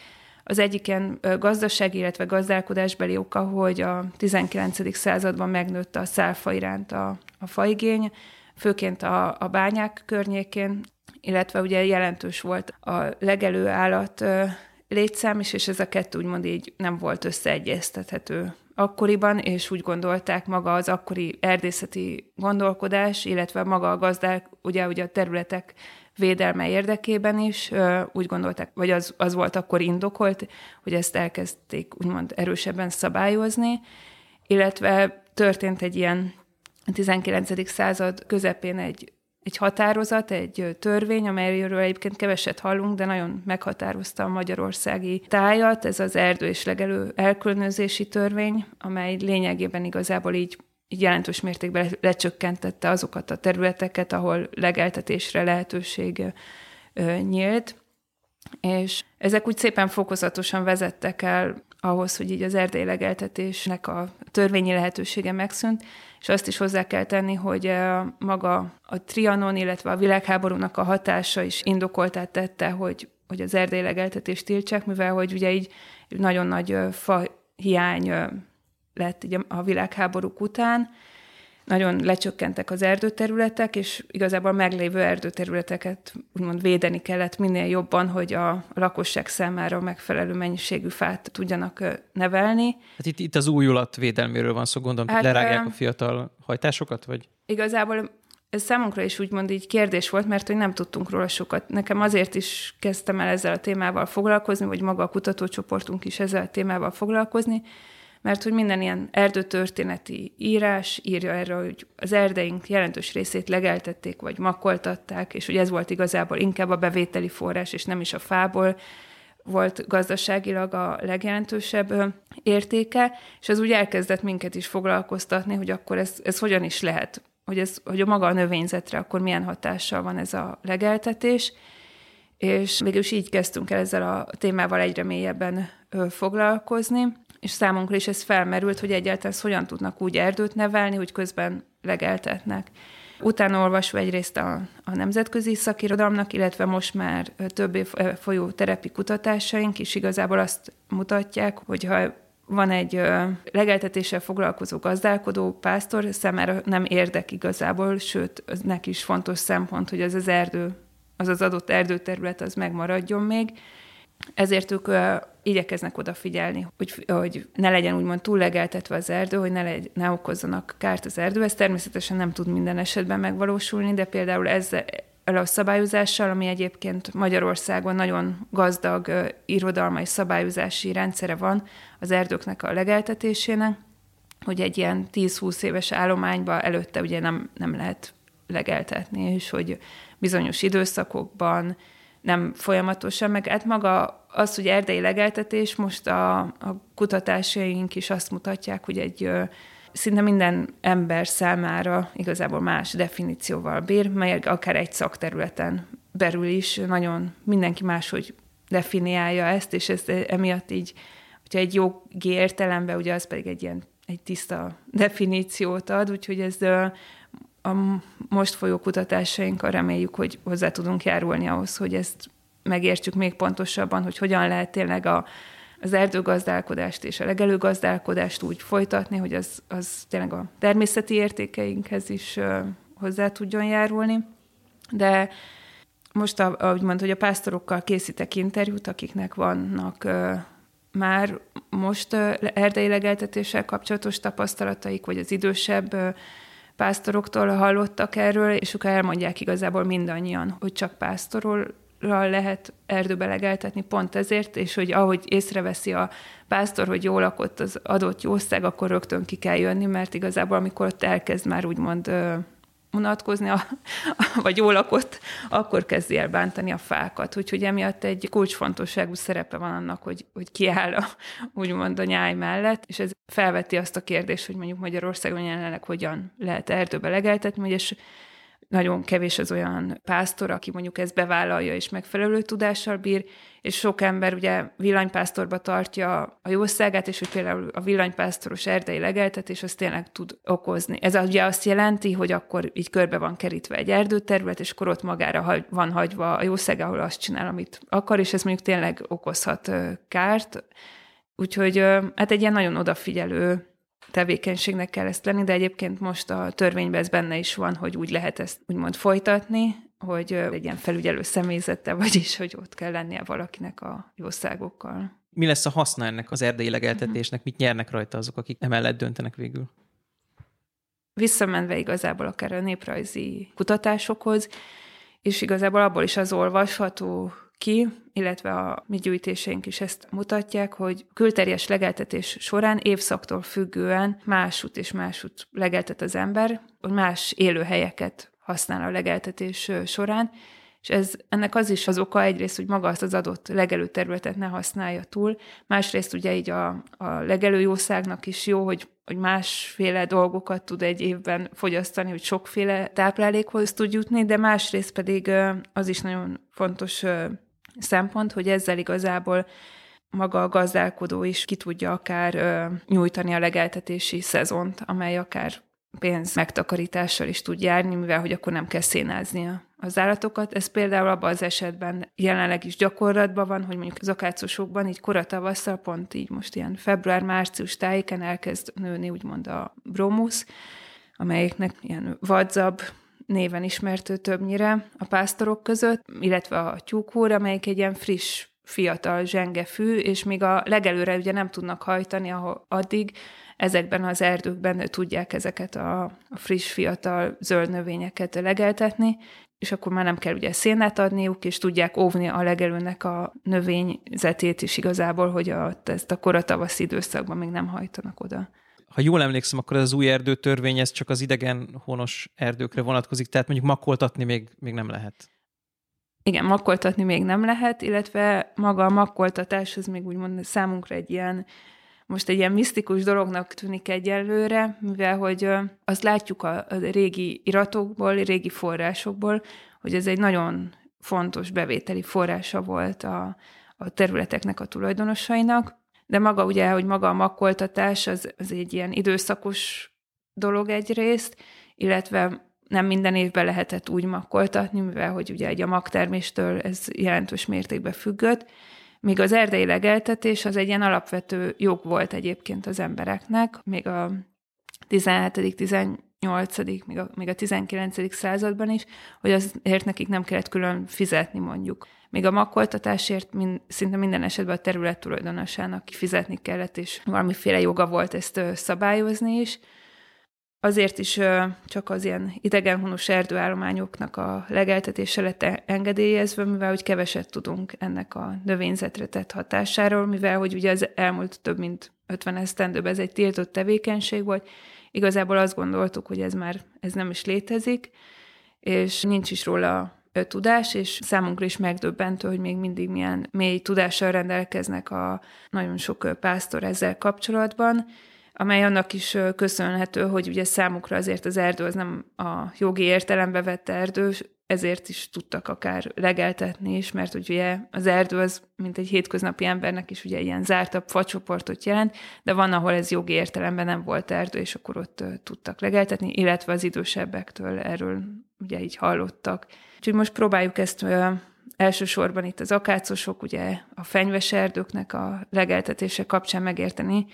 Az egyik ilyen gazdasági, illetve gazdálkodásbeli oka, hogy a 19. században megnőtt a szálfa iránt a, a faigény, főként a, a bányák környékén, illetve ugye jelentős volt a legelő állat létszám is, és ez a kettő úgymond így nem volt összeegyeztethető akkoriban, és úgy gondolták maga az akkori erdészeti gondolkodás, illetve maga a gazdák, ugye, ugye a területek védelme érdekében is úgy gondolták, vagy az, az volt akkor indokolt, hogy ezt elkezdték úgymond erősebben szabályozni, illetve történt egy ilyen 19. század közepén egy egy határozat, egy törvény, amelyről egyébként keveset hallunk, de nagyon meghatározta a magyarországi tájat, ez az erdő és legelő elkülönözési törvény, amely lényegében igazából így, jelentős mértékben lecsökkentette azokat a területeket, ahol legeltetésre lehetőség nyílt, és ezek úgy szépen fokozatosan vezettek el ahhoz, hogy így az erdély legeltetésnek a törvényi lehetősége megszűnt, és azt is hozzá kell tenni, hogy maga a Trianon, illetve a világháborúnak a hatása is indokoltát tette, hogy, hogy az erdély legeltetést tiltsák, mivel hogy ugye így nagyon nagy fa hiány lett így a világháborúk után, nagyon lecsökkentek az erdőterületek, és igazából a meglévő erdőterületeket úgymond védeni kellett minél jobban, hogy a lakosság számára megfelelő mennyiségű fát tudjanak nevelni. Hát itt, itt az újulat védelméről van szó, gondolom, hát, lerágják a fiatal hajtásokat, vagy? Igazából ez számunkra is úgymond így kérdés volt, mert hogy nem tudtunk róla sokat. Nekem azért is kezdtem el ezzel a témával foglalkozni, vagy maga a kutatócsoportunk is ezzel a témával foglalkozni, mert hogy minden ilyen erdőtörténeti írás írja erre, hogy az erdeink jelentős részét legeltették, vagy makkoltatták, és hogy ez volt igazából inkább a bevételi forrás, és nem is a fából volt gazdaságilag a legjelentősebb értéke, és ez úgy elkezdett minket is foglalkoztatni, hogy akkor ez, ez hogyan is lehet, hogy, ez, hogy a maga a növényzetre akkor milyen hatással van ez a legeltetés, és végül így kezdtünk el ezzel a témával egyre mélyebben foglalkozni, és számunkra is ez felmerült, hogy egyáltalán hogyan tudnak úgy erdőt nevelni, hogy közben legeltetnek. Utána olvasva egyrészt a, a nemzetközi szakirodalomnak, illetve most már több év folyó terepi kutatásaink is igazából azt mutatják, hogy ha van egy legeltetéssel foglalkozó gazdálkodó pásztor, számára nem érdek igazából, sőt, az neki is fontos szempont, hogy az az erdő, az az adott erdőterület az megmaradjon még, ezért ők igyekeznek odafigyelni, hogy, hogy ne legyen úgymond túllegeltetve az erdő, hogy ne, legy, ne okozzanak kárt az erdő. Ez természetesen nem tud minden esetben megvalósulni, de például ezzel a szabályozással, ami egyébként Magyarországon nagyon gazdag uh, irodalmai szabályozási rendszere van az erdőknek a legeltetésének, hogy egy ilyen 10-20 éves állományba előtte ugye nem, nem lehet legeltetni, és hogy bizonyos időszakokban nem folyamatosan, meg hát maga az, hogy erdei legeltetés, most a, a kutatásaink is azt mutatják, hogy egy szinte minden ember számára igazából más definícióval bír, mely akár egy szakterületen belül is nagyon mindenki máshogy definiálja ezt, és ez emiatt így, hogyha egy jogi értelemben, ugye az pedig egy ilyen egy tiszta definíciót ad, úgyhogy ez a most folyó kutatásainkkal reméljük, hogy hozzá tudunk járulni ahhoz, hogy ezt megértsük még pontosabban, hogy hogyan lehet tényleg a, az erdőgazdálkodást és a legelőgazdálkodást úgy folytatni, hogy az, az tényleg a természeti értékeinkhez is hozzá tudjon járulni. De most, a, ahogy mond, hogy a pásztorokkal készítek interjút, akiknek vannak uh, már most uh, erdei legeltetéssel kapcsolatos tapasztalataik, vagy az idősebb uh, pásztoroktól hallottak erről, és ők elmondják igazából mindannyian, hogy csak pásztorról lehet erdőbe legeltetni pont ezért, és hogy ahogy észreveszi a pásztor, hogy jól lakott az adott jószág, akkor rögtön ki kell jönni, mert igazából amikor ott elkezd már úgymond unatkozni, a, vagy jól lakott, akkor kezdi el bántani a fákat. Úgyhogy emiatt egy kulcsfontosságú szerepe van annak, hogy, hogy kiáll a, úgymond a nyáj mellett, és ez felveti azt a kérdést, hogy mondjuk Magyarországon jelenleg hogyan lehet erdőbe legeltetni, és nagyon kevés az olyan pásztor, aki mondjuk ezt bevállalja és megfelelő tudással bír, és sok ember ugye villanypásztorba tartja a jószágát, és hogy például a villanypásztoros erdei legeltetés az tényleg tud okozni. Ez ugye azt jelenti, hogy akkor így körbe van kerítve egy erdőterület, és akkor ott magára van hagyva a jószág, ahol azt csinál, amit akar, és ez mondjuk tényleg okozhat kárt. Úgyhogy hát egy ilyen nagyon odafigyelő tevékenységnek kell ezt lenni, de egyébként most a törvényben ez benne is van, hogy úgy lehet ezt úgymond folytatni, hogy egy ilyen felügyelő személyzete, vagyis, hogy ott kell lennie valakinek a jószágokkal. Mi lesz a haszna ennek az erdei legeltetésnek? Mit nyernek rajta azok, akik emellett döntenek végül? Visszamenve igazából akár a néprajzi kutatásokhoz, és igazából abból is az olvasható ki, illetve a mi gyűjtéseink is ezt mutatják, hogy külterjes legeltetés során évszaktól függően másút és másút legeltet az ember, hogy más élőhelyeket használ a legeltetés során, és ez, ennek az is az oka egyrészt, hogy maga azt az adott legelő területet ne használja túl, másrészt ugye így a, a legelő jószágnak is jó, hogy, hogy másféle dolgokat tud egy évben fogyasztani, hogy sokféle táplálékhoz tud jutni, de másrészt pedig az is nagyon fontos szempont, hogy ezzel igazából maga a gazdálkodó is ki tudja akár ö, nyújtani a legeltetési szezont, amely akár pénz megtakarítással is tud járni, mivel hogy akkor nem kell szénázni az állatokat. Ez például abban az esetben jelenleg is gyakorlatban van, hogy mondjuk az akácosokban így koratavasszal, pont így most ilyen február-március tájéken elkezd nőni úgymond a bromusz, amelyeknek ilyen vadzab néven ismert többnyire a pásztorok között, illetve a tyúkúr, amelyik egy ilyen friss, fiatal zsenge fű, és még a legelőre ugye nem tudnak hajtani, ahol addig ezekben az erdőkben tudják ezeket a, a friss, fiatal zöld növényeket legeltetni, és akkor már nem kell ugye szénát adniuk, és tudják óvni a legelőnek a növényzetét is igazából, hogy a, ezt a koratavasz időszakban még nem hajtanak oda ha jól emlékszem, akkor ez az új erdőtörvény, ez csak az idegen honos erdőkre vonatkozik, tehát mondjuk makkoltatni még, még nem lehet. Igen, makkoltatni még nem lehet, illetve maga a makkoltatás az még úgymond számunkra egy ilyen, most egy ilyen misztikus dolognak tűnik egyelőre, mivel hogy azt látjuk a, a régi iratokból, régi forrásokból, hogy ez egy nagyon fontos bevételi forrása volt a, a területeknek a tulajdonosainak, de maga ugye, hogy maga a makkoltatás, az, az egy ilyen időszakos dolog egyrészt, illetve nem minden évben lehetett úgy makkoltatni, mivel hogy ugye egy a magterméstől ez jelentős mértékben függött, míg az erdei legeltetés az egy ilyen alapvető jog volt egyébként az embereknek, még a 17 18 még a, még a 19. században is, hogy azért nekik nem kellett külön fizetni mondjuk még a makkoltatásért mind, szinte minden esetben a terület tulajdonosának fizetni kellett, és valamiféle joga volt ezt szabályozni is. Azért is csak az ilyen idegenhonos erdőállományoknak a legeltetése lett e-, engedélyezve, mivel hogy keveset tudunk ennek a növényzetre tett hatásáról, mivel hogy ugye az elmúlt több mint 50 esztendőben ez egy tiltott tevékenység volt, igazából azt gondoltuk, hogy ez már ez nem is létezik, és nincs is róla tudás, és számunkra is megdöbbentő, hogy még mindig milyen mély tudással rendelkeznek a nagyon sok pásztor ezzel kapcsolatban, amely annak is köszönhető, hogy ugye számukra azért az erdő az nem a jogi értelembe vett erdő, ezért is tudtak akár legeltetni is, mert ugye az erdő az, mint egy hétköznapi embernek is ugye ilyen zártabb facsoportot jelent, de van, ahol ez jogi értelemben nem volt erdő, és akkor ott tudtak legeltetni, illetve az idősebbektől erről ugye így hallottak. Úgyhogy most próbáljuk ezt elsősorban itt az akácosok, ugye a fenyves erdőknek a legeltetése kapcsán megérteni,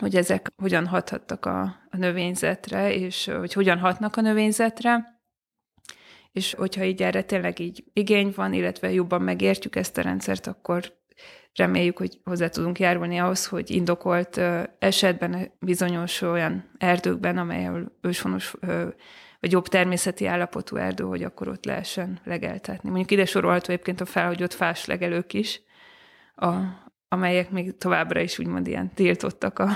hogy ezek hogyan hathattak a, a növényzetre, és hogy hogyan hatnak a növényzetre, és hogyha így erre tényleg így igény van, illetve jobban megértjük ezt a rendszert, akkor reméljük, hogy hozzá tudunk járulni ahhoz, hogy indokolt esetben bizonyos olyan erdőkben, amelyel őshonos vagy jobb természeti állapotú erdő, hogy akkor ott lehessen legeltetni. Mondjuk ide sorolható egyébként a felhagyott fás legelők is, a, amelyek még továbbra is úgymond ilyen tiltottak a,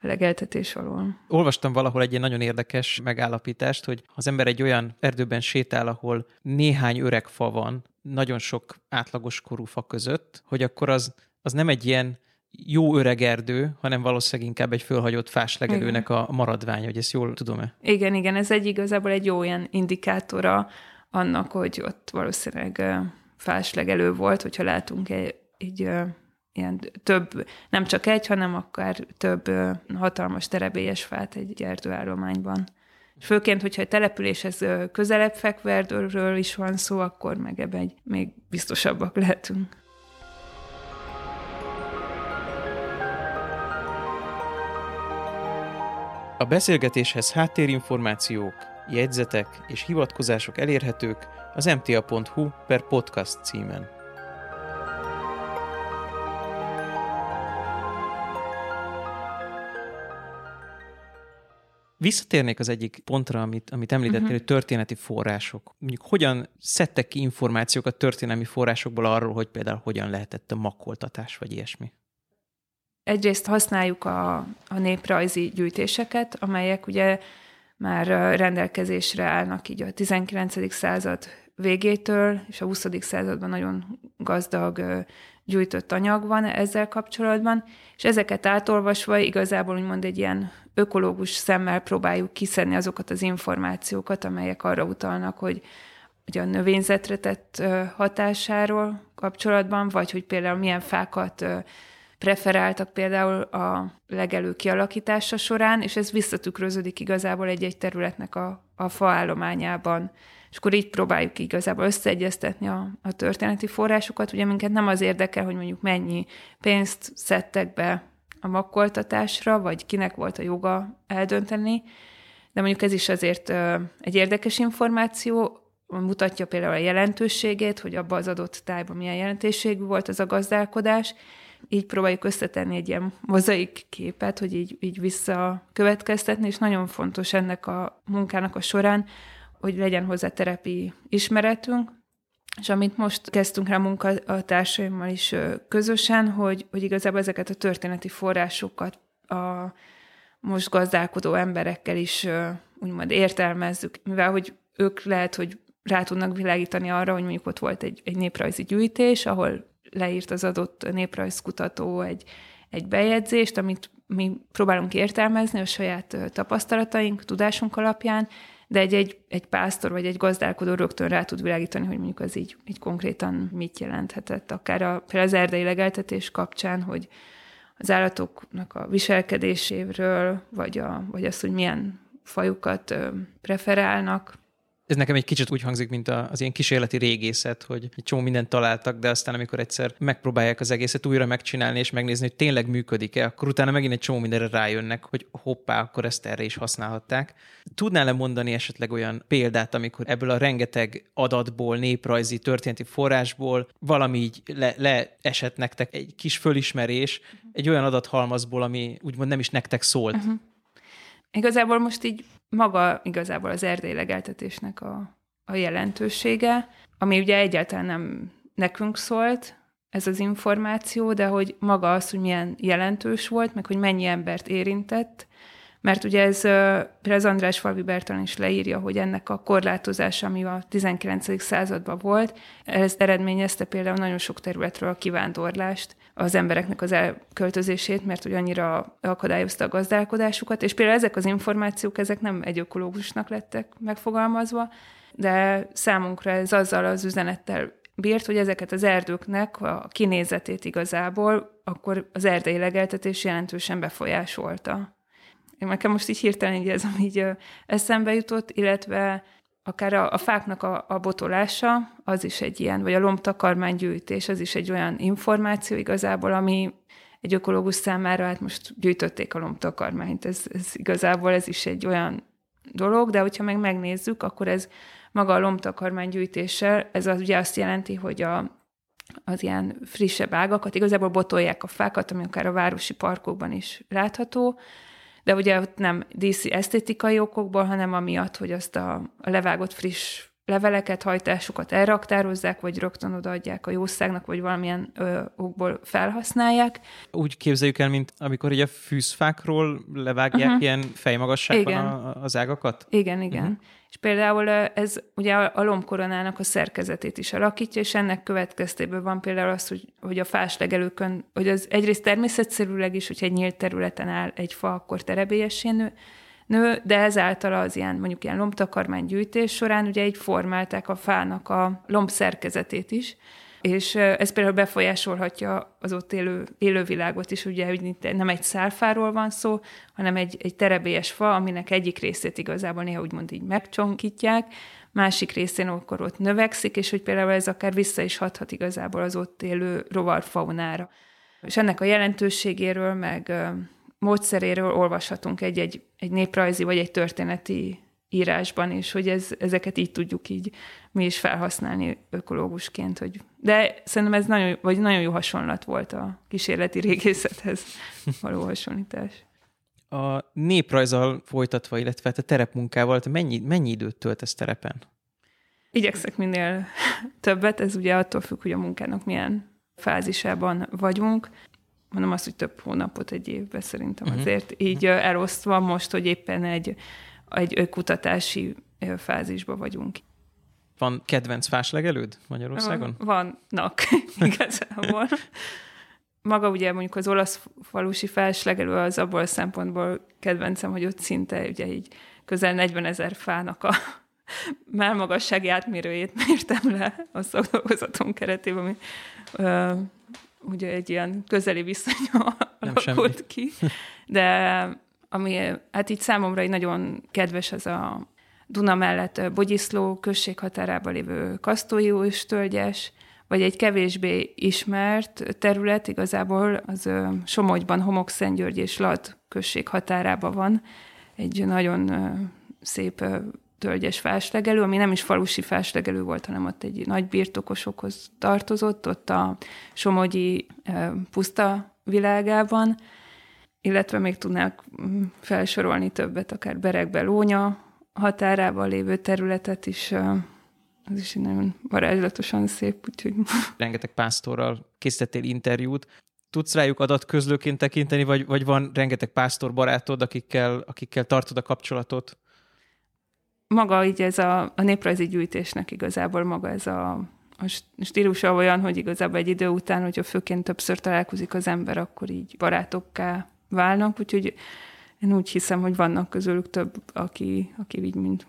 a legeltetés alól. Olvastam valahol egy ilyen nagyon érdekes megállapítást, hogy az ember egy olyan erdőben sétál, ahol néhány öreg fa van, nagyon sok átlagos korú fa között, hogy akkor az, az nem egy ilyen jó öreg erdő, hanem valószínűleg inkább egy fölhagyott fáslegelőnek a maradványa, hogy ezt jól tudom-e? Igen, igen, ez egy igazából egy jó ilyen indikátora annak, hogy ott valószínűleg fáslegelő volt, hogyha látunk egy, egy ilyen több, nem csak egy, hanem akár több hatalmas terebélyes fát egy erdőállományban. Főként, hogyha a településhez közelebb fekvő erdőről is van szó, akkor meg ebben még biztosabbak lehetünk. A beszélgetéshez háttérinformációk, jegyzetek és hivatkozások elérhetők az mta.hu per podcast címen. Visszatérnék az egyik pontra, amit, amit említettél, uh-huh. hogy történeti források. Mondjuk hogyan szedtek ki információkat történelmi forrásokból arról, hogy például hogyan lehetett a makkoltatás, vagy ilyesmi? Egyrészt használjuk a, a néprajzi gyűjtéseket, amelyek ugye már rendelkezésre állnak így a 19. század végétől, és a 20. században nagyon gazdag gyűjtött anyag van ezzel kapcsolatban, és ezeket átolvasva igazából úgymond egy ilyen ökológus szemmel próbáljuk kiszedni azokat az információkat, amelyek arra utalnak, hogy, hogy a növényzetre tett hatásáról kapcsolatban, vagy hogy például milyen fákat preferáltak például a legelő kialakítása során, és ez visszatükröződik igazából egy-egy területnek a, a faállományában. És akkor így próbáljuk igazából összeegyeztetni a, a történeti forrásokat. Ugye minket nem az érdekel, hogy mondjuk mennyi pénzt szedtek be a makkoltatásra, vagy kinek volt a joga eldönteni, de mondjuk ez is azért egy érdekes információ, mutatja például a jelentőségét, hogy abban az adott tájban milyen jelentőségű volt az a gazdálkodás, így próbáljuk összetenni egy ilyen mozaik képet, hogy így, így visszakövetkeztetni, és nagyon fontos ennek a munkának a során, hogy legyen hozzá terepi ismeretünk, és amit most kezdtünk rá munkatársaimmal is közösen, hogy, hogy igazából ezeket a történeti forrásokat a most gazdálkodó emberekkel is úgymond értelmezzük, mivel hogy ők lehet, hogy rá tudnak világítani arra, hogy mondjuk ott volt egy, egy néprajzi gyűjtés, ahol leírt az adott néprajzkutató egy, egy bejegyzést, amit mi próbálunk értelmezni a saját tapasztalataink, tudásunk alapján, de egy, egy, egy pásztor vagy egy gazdálkodó rögtön rá tud világítani, hogy mondjuk az így, így konkrétan mit jelenthetett. Akár a, az erdei legeltetés kapcsán, hogy az állatoknak a viselkedéséről, vagy, a, vagy az, hogy milyen fajukat preferálnak, ez nekem egy kicsit úgy hangzik, mint az ilyen kísérleti régészet, hogy egy csomó mindent találtak, de aztán amikor egyszer megpróbálják az egészet újra megcsinálni és megnézni, hogy tényleg működik-e, akkor utána megint egy csomó mindenre rájönnek, hogy hoppá, akkor ezt erre is használhatták. Tudnál-e mondani esetleg olyan példát, amikor ebből a rengeteg adatból, néprajzi, történeti forrásból valami így le, leesett nektek egy kis fölismerés, egy olyan adathalmazból, ami úgymond nem is nektek szólt? Uh-huh. Igazából most így maga igazából az erdély legeltetésnek a, a jelentősége, ami ugye egyáltalán nem nekünk szólt, ez az információ, de hogy maga az, hogy milyen jelentős volt, meg hogy mennyi embert érintett, mert ugye ez az András Falvi Bertalan is leírja, hogy ennek a korlátozása, ami a 19. században volt, ez eredményezte például nagyon sok területről a kivándorlást, az embereknek az elköltözését, mert hogy annyira akadályozta a gazdálkodásukat, és például ezek az információk, ezek nem egy ökológusnak lettek megfogalmazva, de számunkra ez azzal az üzenettel bírt, hogy ezeket az erdőknek a kinézetét igazából akkor az erdei legeltetés jelentősen befolyásolta. Nekem most így hirtelen így ez, ami így eszembe jutott, illetve akár a, a fáknak a, a botolása, az is egy ilyen, vagy a lombtakarmány gyűjtés, az is egy olyan információ igazából, ami egy ökológus számára, hát most gyűjtötték a lombtakarmányt, ez, ez igazából ez is egy olyan dolog, de hogyha meg megnézzük, akkor ez maga a lombtakarmány gyűjtéssel, ez az, ugye azt jelenti, hogy a, az ilyen frissebb ágakat, igazából botolják a fákat, ami akár a városi parkokban is látható, de ugye ott nem díszi esztétikai okokból, hanem amiatt, hogy azt a, levágott friss leveleket, hajtásukat elraktározzák, vagy rögtön odaadják a jószágnak, vagy valamilyen ö, okból felhasználják. Úgy képzeljük el, mint amikor ugye a fűzfákról levágják uh-huh. ilyen fejmagasságban igen. A, az ágakat? Igen, igen. Uh-huh. És például ez ugye a lombkoronának a szerkezetét is alakítja, és ennek következtében van például az, hogy, hogy a fáslegelőkön, hogy az egyrészt természetszerűleg is, hogyha egy nyílt területen áll egy fa, akkor terebélyesén nő, nő, de ezáltal az ilyen, mondjuk ilyen lombtakarmány gyűjtés során ugye így formálták a fának a lomb szerkezetét is, és ez például befolyásolhatja az ott élő élővilágot is, ugye, hogy nem egy szálfáról van szó, hanem egy, egy terebélyes fa, aminek egyik részét igazából néha úgymond így megcsonkítják, másik részén akkor ott növekszik, és hogy például ez akár vissza is hathat igazából az ott élő rovarfaunára. És ennek a jelentőségéről, meg módszeréről olvashatunk egy-egy egy néprajzi vagy egy történeti írásban is, hogy ez, ezeket így tudjuk így mi is felhasználni ökológusként. Hogy... De szerintem ez nagyon, vagy nagyon jó hasonlat volt a kísérleti régészethez való hasonlítás. A néprajzal folytatva, illetve hát a terepmunkával, te mennyi, mennyi időt töltesz terepen? Igyekszek minél többet, ez ugye attól függ, hogy a munkának milyen fázisában vagyunk mondom azt, hogy több hónapot egy évben szerintem uh-huh. azért így elosztva most, hogy éppen egy, egy kutatási fázisban vagyunk. Van kedvenc fáslegelőd Magyarországon? Vannak, igazából. Maga ugye mondjuk az olasz falusi fáslegelő az abból a szempontból kedvencem, hogy ott szinte ugye így közel 40 ezer fának a melmagassági átmérőjét mértem le a szakdolgozatom keretében, ami ugye egy ilyen közeli viszony alakult ki. De ami hát így számomra egy nagyon kedves az a Duna mellett Bogyiszló község határában lévő Kasztói tölgyes, vagy egy kevésbé ismert terület, igazából az Somogyban Homokszentgyörgy és Lad község határában van. Egy nagyon szép tölgyes fáslegelő, ami nem is falusi fáslegelő volt, hanem ott egy nagy birtokosokhoz tartozott, ott a Somogyi puszta világában, illetve még tudnák mm, felsorolni többet, akár Berekbe, Lónya határában lévő területet is, az is nagyon varázslatosan szép, úgyhogy... Rengeteg pásztorral készítettél interjút, tudsz rájuk adatközlőként tekinteni, vagy, vagy van rengeteg pásztor barátod, akikkel, akikkel tartod a kapcsolatot? maga így ez a, a néprajzi gyűjtésnek igazából maga ez a, a stílusa olyan, hogy igazából egy idő után, hogyha főként többször találkozik az ember, akkor így barátokká válnak, úgyhogy én úgy hiszem, hogy vannak közülük több, aki, aki így mind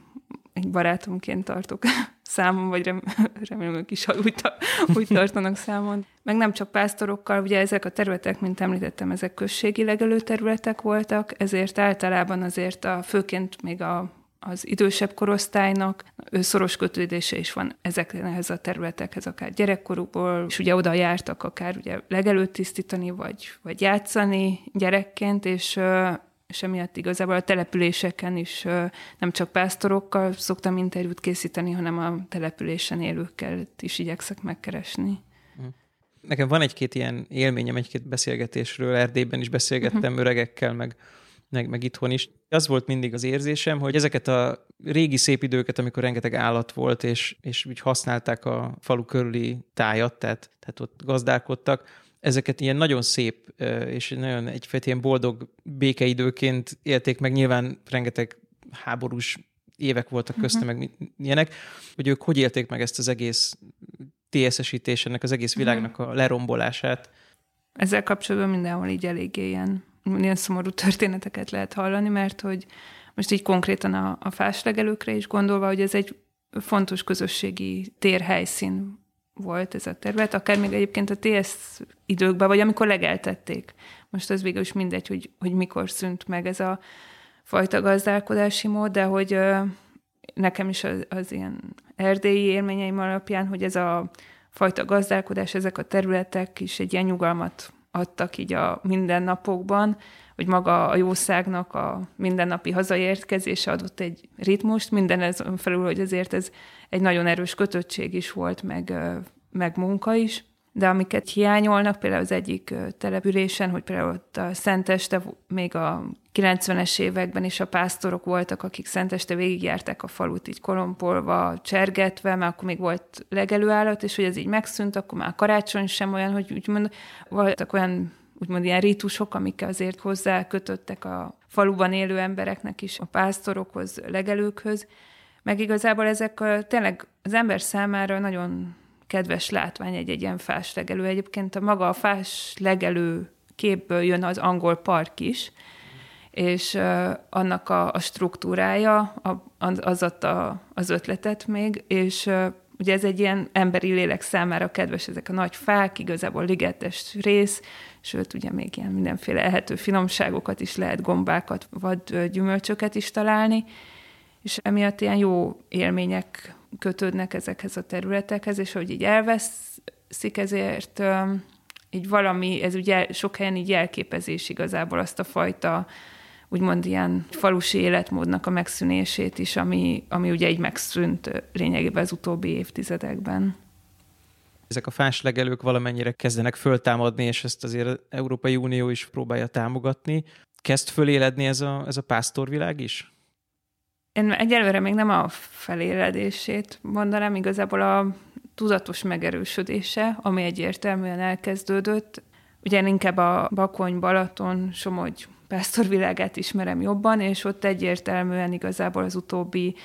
egy barátomként tartok számon, vagy rem, remélem ők is úgy, úgy tartanak számon. Meg nem csak pásztorokkal, ugye ezek a területek, mint említettem, ezek községi legelő területek voltak, ezért általában azért a, főként még a az idősebb korosztálynak szoros kötődése is van ezekhez a területekhez, akár gyerekkorukból, és ugye oda jártak akár ugye legelőtt tisztítani, vagy, vagy játszani gyerekként, és és emiatt igazából a településeken is nem csak pásztorokkal szoktam interjút készíteni, hanem a településen élőkkel is igyekszek megkeresni. Hm. Nekem van egy-két ilyen élményem, egy-két beszélgetésről, Erdélyben is beszélgettem uh-huh. öregekkel, meg meg, meg itthon is. Az volt mindig az érzésem, hogy ezeket a régi szép időket, amikor rengeteg állat volt, és, és úgy használták a falu körüli tájat, tehát, tehát ott gazdálkodtak, ezeket ilyen nagyon szép és nagyon egyfajta ilyen boldog békeidőként élték meg. Nyilván rengeteg háborús évek voltak közte, uh-huh. meg ilyenek, hogy ők hogy élték meg ezt az egész TSS-ítés, ennek az egész világnak a lerombolását. Ezzel kapcsolatban mindenhol így eléggé ilyen ilyen szomorú történeteket lehet hallani, mert hogy most így konkrétan a, a fáslegelőkre is gondolva, hogy ez egy fontos közösségi térhelyszín volt ez a terület, akár még egyébként a TS időkben, vagy amikor legeltették. Most az végül is mindegy, hogy, hogy mikor szűnt meg ez a fajta gazdálkodási mód, de hogy nekem is az, az ilyen erdélyi élményeim alapján, hogy ez a fajta gazdálkodás, ezek a területek is egy ilyen nyugalmat adtak így a mindennapokban, hogy maga a jószágnak a mindennapi hazaérkezése adott egy ritmust, minden ez felül, hogy azért ez egy nagyon erős kötöttség is volt, meg, meg munka is. De amiket hiányolnak, például az egyik településen, hogy például ott a Szenteste még a 90-es években is a pásztorok voltak, akik Szenteste végigjárták a falut így kolompolva, csergetve, mert akkor még volt legelőállat, és hogy ez így megszűnt, akkor már karácsony sem olyan, hogy úgymond voltak olyan úgymond ilyen rítusok, amik azért hozzá kötöttek a faluban élő embereknek is, a pásztorokhoz, legelőkhöz, meg igazából ezek tényleg az ember számára nagyon kedves látvány egy, egy ilyen fás legelő. Egyébként a maga a fás legelő képből jön az angol park is, és uh, annak a, a struktúrája, a, az adta az ötletet még, és uh, ugye ez egy ilyen emberi lélek számára kedves, ezek a nagy fák, igazából ligetes rész, sőt, ugye még ilyen mindenféle ehető finomságokat is lehet, gombákat, vagy gyümölcsöket is találni, és emiatt ilyen jó élmények kötődnek ezekhez a területekhez, és hogy így elveszik, ezért így valami, ez ugye sok helyen így jelképezés igazából azt a fajta úgymond ilyen falusi életmódnak a megszűnését is, ami, ami ugye így megszűnt lényegében az utóbbi évtizedekben. Ezek a fáslegelők valamennyire kezdenek föltámadni, és ezt azért az Európai Unió is próbálja támogatni. Kezd föléledni ez a, ez a pásztorvilág is? Én egyelőre még nem a feléledését mondanám, igazából a tudatos megerősödése, ami egyértelműen elkezdődött. Ugye én inkább a Bakony, Balaton, Somogy pásztorvilágát ismerem jobban, és ott egyértelműen igazából az utóbbi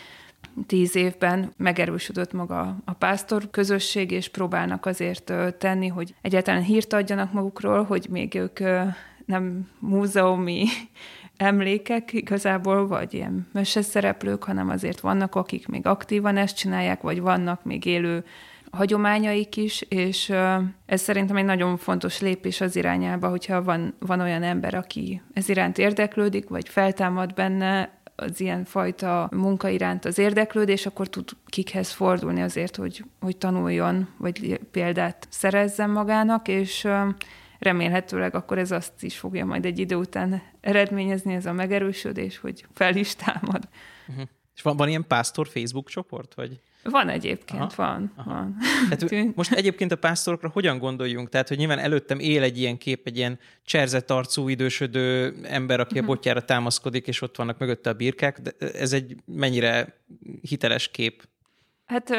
tíz évben megerősödött maga a pásztor közösség, és próbálnak azért tenni, hogy egyáltalán hírt adjanak magukról, hogy még ők nem múzeumi emlékek igazából, vagy ilyen meseszereplők, hanem azért vannak, akik még aktívan ezt csinálják, vagy vannak még élő hagyományaik is, és ez szerintem egy nagyon fontos lépés az irányába, hogyha van, van olyan ember, aki ez iránt érdeklődik, vagy feltámad benne az ilyen fajta munka iránt az érdeklődés, akkor tud kikhez fordulni azért, hogy, hogy tanuljon, vagy példát szerezzen magának, és remélhetőleg akkor ez azt is fogja majd egy idő után eredményezni, ez a megerősödés, hogy fel is támad. Uh-huh. És van, van ilyen pásztor Facebook csoport, vagy? Van egyébként, aha, van. Aha. van. Tehát most egyébként a pásztorokra hogyan gondoljunk? Tehát, hogy nyilván előttem él egy ilyen kép, egy ilyen cserzett arcú, idősödő ember, aki a mhm. botjára támaszkodik, és ott vannak mögötte a birkák, de ez egy mennyire hiteles kép? Hát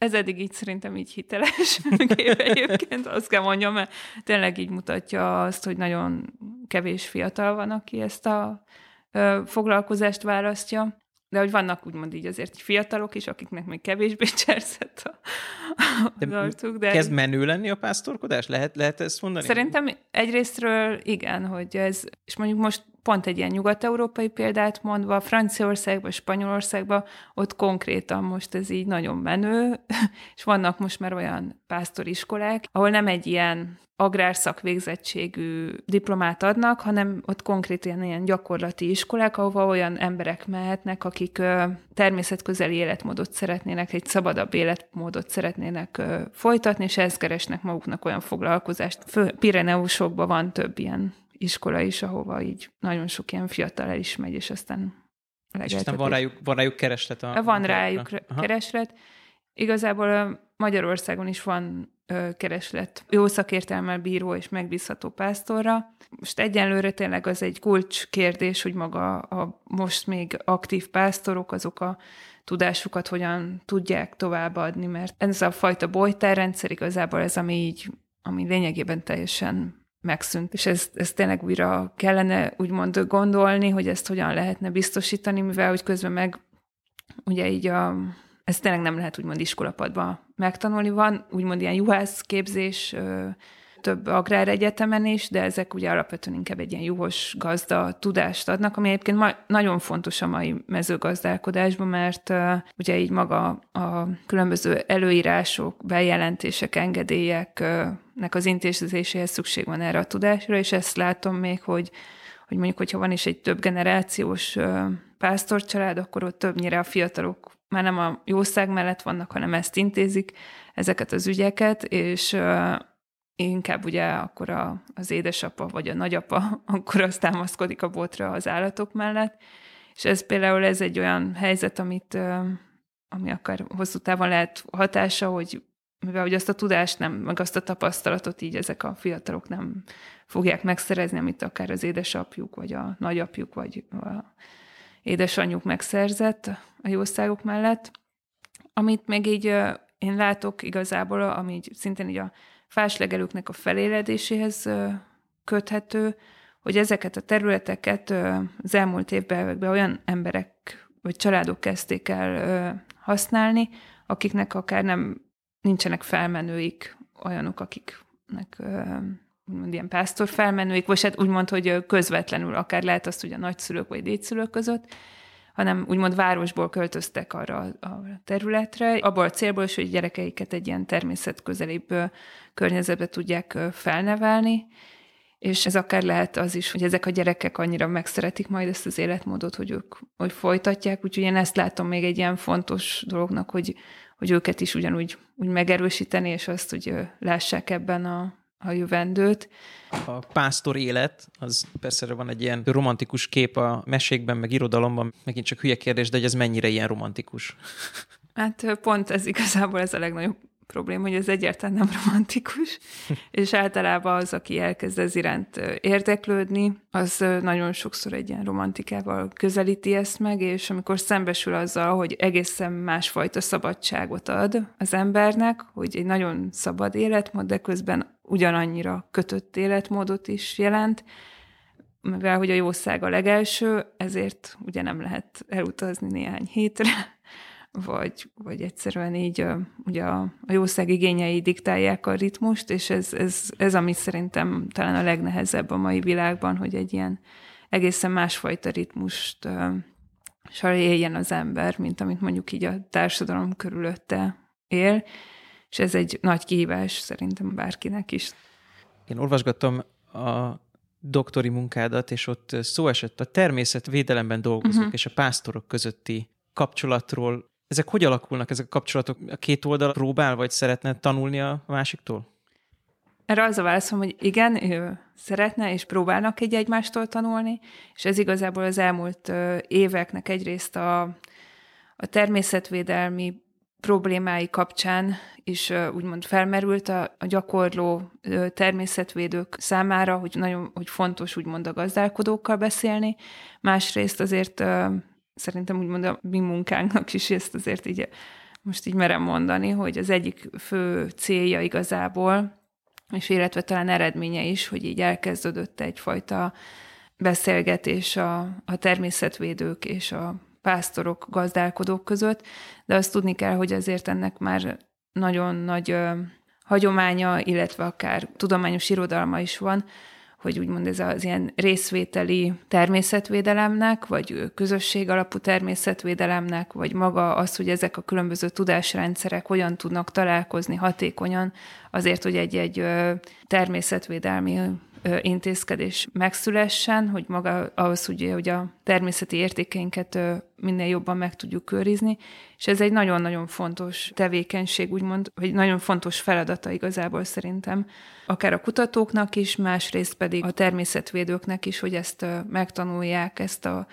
ez eddig így szerintem így hiteles kép egyébként, azt kell mondjam, mert tényleg így mutatja azt, hogy nagyon kevés fiatal van, aki ezt a foglalkozást választja de hogy vannak úgymond így azért fiatalok is, akiknek még kevésbé cserzett a, de arcuk. De kezd menő lenni a pásztorkodás? Lehet, lehet ezt mondani? Szerintem egyrésztről igen, hogy ez, és mondjuk most pont egy ilyen nyugat-európai példát mondva, Franciaországban, Spanyolországban, ott konkrétan most ez így nagyon menő, és vannak most már olyan pásztoriskolák, ahol nem egy ilyen agrárszakvégzettségű diplomát adnak, hanem ott konkrétan ilyen gyakorlati iskolák, ahova olyan emberek mehetnek, akik természetközeli életmódot szeretnének, egy szabadabb életmódot szeretnének folytatni, és ezt keresnek maguknak olyan foglalkozást. Pireneusokban van több ilyen iskola is, ahova így nagyon sok ilyen fiatal el is megy, és aztán És aztán van rájuk, van rájuk kereslet? A van rájuk Aha. kereslet. Igazából Magyarországon is van kereslet jó szakértelmel bíró és megbízható pásztorra. Most egyenlőre tényleg az egy kulcs kérdés, hogy maga a most még aktív pásztorok azok a tudásukat hogyan tudják továbbadni, mert ez a fajta bolytárrendszer igazából ez, ami így, ami lényegében teljesen megszűnt, és ezt, ezt tényleg újra kellene úgymond gondolni, hogy ezt hogyan lehetne biztosítani, mivel hogy közben meg ugye így a, ezt tényleg nem lehet úgymond iskolapadban megtanulni. Van úgymond ilyen juhász képzés több agráregyetemen is, de ezek ugye alapvetően inkább egy ilyen juhos gazda tudást adnak, ami egyébként ma, nagyon fontos a mai mezőgazdálkodásban, mert uh, ugye így maga a különböző előírások, bejelentések, engedélyeknek az intézéséhez szükség van erre a tudásra, és ezt látom még, hogy, hogy mondjuk, hogyha van is egy több generációs uh, pásztorcsalád, akkor ott többnyire a fiatalok már nem a jószág mellett vannak, hanem ezt intézik, ezeket az ügyeket, és inkább ugye akkor a, az édesapa vagy a nagyapa akkor azt támaszkodik a botra az állatok mellett, és ez például ez egy olyan helyzet, amit ami akár hosszú távon lehet hatása, hogy mivel hogy azt a tudást nem, meg azt a tapasztalatot így ezek a fiatalok nem fogják megszerezni, amit akár az édesapjuk, vagy a nagyapjuk, vagy a édesanyjuk megszerzett a jószágok mellett. Amit még így én látok igazából, ami így szintén így a fáslegelőknek a feléledéséhez köthető, hogy ezeket a területeket az elmúlt évben olyan emberek vagy családok kezdték el használni, akiknek akár nem nincsenek felmenőik, olyanok, akiknek úgymond ilyen pásztor felmenőik, vagy hát úgymond, hogy közvetlenül akár lehet azt ugye a nagyszülők vagy dédszülők között, hanem úgymond városból költöztek arra a területre, abból a célból is, hogy gyerekeiket egy ilyen természetközelibb környezetbe tudják felnevelni, és ez akár lehet az is, hogy ezek a gyerekek annyira megszeretik majd ezt az életmódot, hogy ők hogy folytatják, úgyhogy én ezt látom még egy ilyen fontos dolognak, hogy, hogy őket is ugyanúgy úgy megerősíteni, és azt, hogy lássák ebben a, a jövendőt. A pásztor élet, az persze van egy ilyen romantikus kép a mesékben, meg irodalomban, megint csak hülye kérdés, de hogy ez mennyire ilyen romantikus? Hát pont ez igazából ez a legnagyobb probléma, hogy ez egyáltalán nem romantikus, és általában az, aki elkezd ez iránt érdeklődni, az nagyon sokszor egy ilyen romantikával közelíti ezt meg, és amikor szembesül azzal, hogy egészen másfajta szabadságot ad az embernek, hogy egy nagyon szabad életmód, de közben ugyanannyira kötött életmódot is jelent, mivel hogy a jószág a legelső, ezért ugye nem lehet elutazni néhány hétre, vagy, vagy egyszerűen így ugye a, a jószág igényei diktálják a ritmust, és ez, ez, ez, ami szerintem talán a legnehezebb a mai világban, hogy egy ilyen egészen másfajta ritmust uh, éljen az ember, mint amit mondjuk így a társadalom körülötte él, és ez egy nagy kihívás szerintem bárkinek is. Én olvasgattam a doktori munkádat, és ott szó esett a természetvédelemben dolgozók uh-huh. és a pásztorok közötti kapcsolatról. Ezek hogy alakulnak, ezek a kapcsolatok? A két oldal próbál, vagy szeretne tanulni a másiktól? Erre az a válaszom, hogy igen, ő szeretne, és próbálnak egy egymástól tanulni, és ez igazából az elmúlt éveknek egyrészt a, a természetvédelmi problémái kapcsán is úgymond felmerült a, a gyakorló természetvédők számára, hogy nagyon hogy fontos úgymond a gazdálkodókkal beszélni. Másrészt azért szerintem úgymond a mi munkánknak is ezt azért így most így merem mondani, hogy az egyik fő célja igazából, és illetve talán eredménye is, hogy így elkezdődött egyfajta beszélgetés a, a természetvédők és a pásztorok, gazdálkodók között, de azt tudni kell, hogy azért ennek már nagyon nagy ö, hagyománya, illetve akár tudományos irodalma is van, hogy úgymond ez az ilyen részvételi természetvédelemnek, vagy közösség alapú természetvédelemnek, vagy maga az, hogy ezek a különböző tudásrendszerek hogyan tudnak találkozni hatékonyan azért, hogy egy-egy természetvédelmi intézkedés megszülessen, hogy maga ahhoz, hogy, hogy a természeti értékeinket minél jobban meg tudjuk őrizni, és ez egy nagyon-nagyon fontos tevékenység, úgymond, vagy nagyon fontos feladata igazából szerintem, akár a kutatóknak is, másrészt pedig a természetvédőknek is, hogy ezt megtanulják, ezt a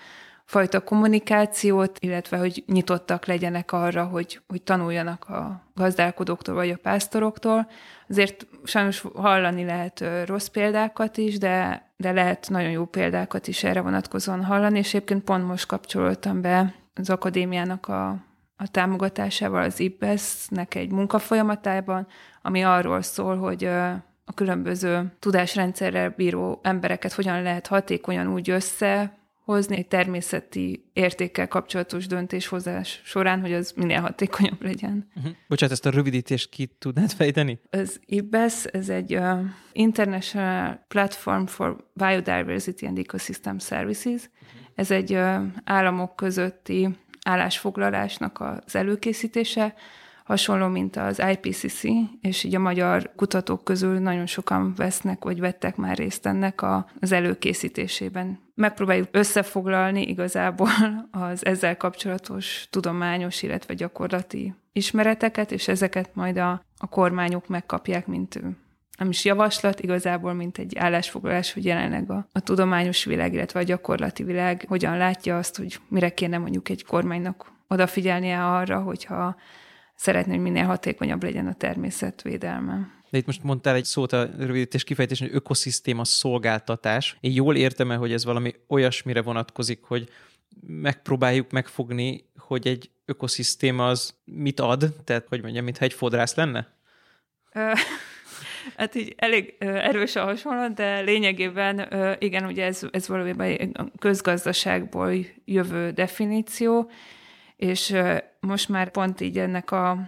fajta kommunikációt, illetve hogy nyitottak legyenek arra, hogy, hogy tanuljanak a gazdálkodóktól vagy a pásztoroktól. Azért sajnos hallani lehet rossz példákat is, de, de lehet nagyon jó példákat is erre vonatkozóan hallani, és egyébként pont most kapcsoltam be az akadémiának a, a támogatásával az IBES-nek egy munkafolyamatában, ami arról szól, hogy a különböző tudásrendszerrel bíró embereket hogyan lehet hatékonyan úgy össze hozni egy természeti értékkel kapcsolatos döntéshozás során, hogy az minél hatékonyabb legyen. Uh-huh. Bocsánat, ezt a rövidítést ki tudnád fejteni? Az IBES, ez egy uh, International Platform for Biodiversity and Ecosystem Services. Uh-huh. Ez egy uh, államok közötti állásfoglalásnak az előkészítése, hasonló, mint az IPCC, és így a magyar kutatók közül nagyon sokan vesznek, vagy vettek már részt ennek a, az előkészítésében. Megpróbáljuk összefoglalni igazából az ezzel kapcsolatos tudományos, illetve gyakorlati ismereteket, és ezeket majd a, a kormányok megkapják, mint nem is javaslat, igazából, mint egy állásfoglalás, hogy jelenleg a, a tudományos világ, illetve a gyakorlati világ hogyan látja azt, hogy mire kéne mondjuk egy kormánynak odafigyelnie arra, hogyha szeretné, hogy minél hatékonyabb legyen a természetvédelme. De itt most mondtál egy szót a rövidítés kifejtés, hogy ökoszisztéma szolgáltatás. Én jól értem-e, hogy ez valami olyasmire vonatkozik, hogy megpróbáljuk megfogni, hogy egy ökoszisztéma az mit ad, tehát hogy mondjam, mintha egy fodrász lenne? Hát így elég erős a hasonlat, de lényegében igen, ugye ez, ez valójában egy közgazdaságból jövő definíció, és most már pont így ennek a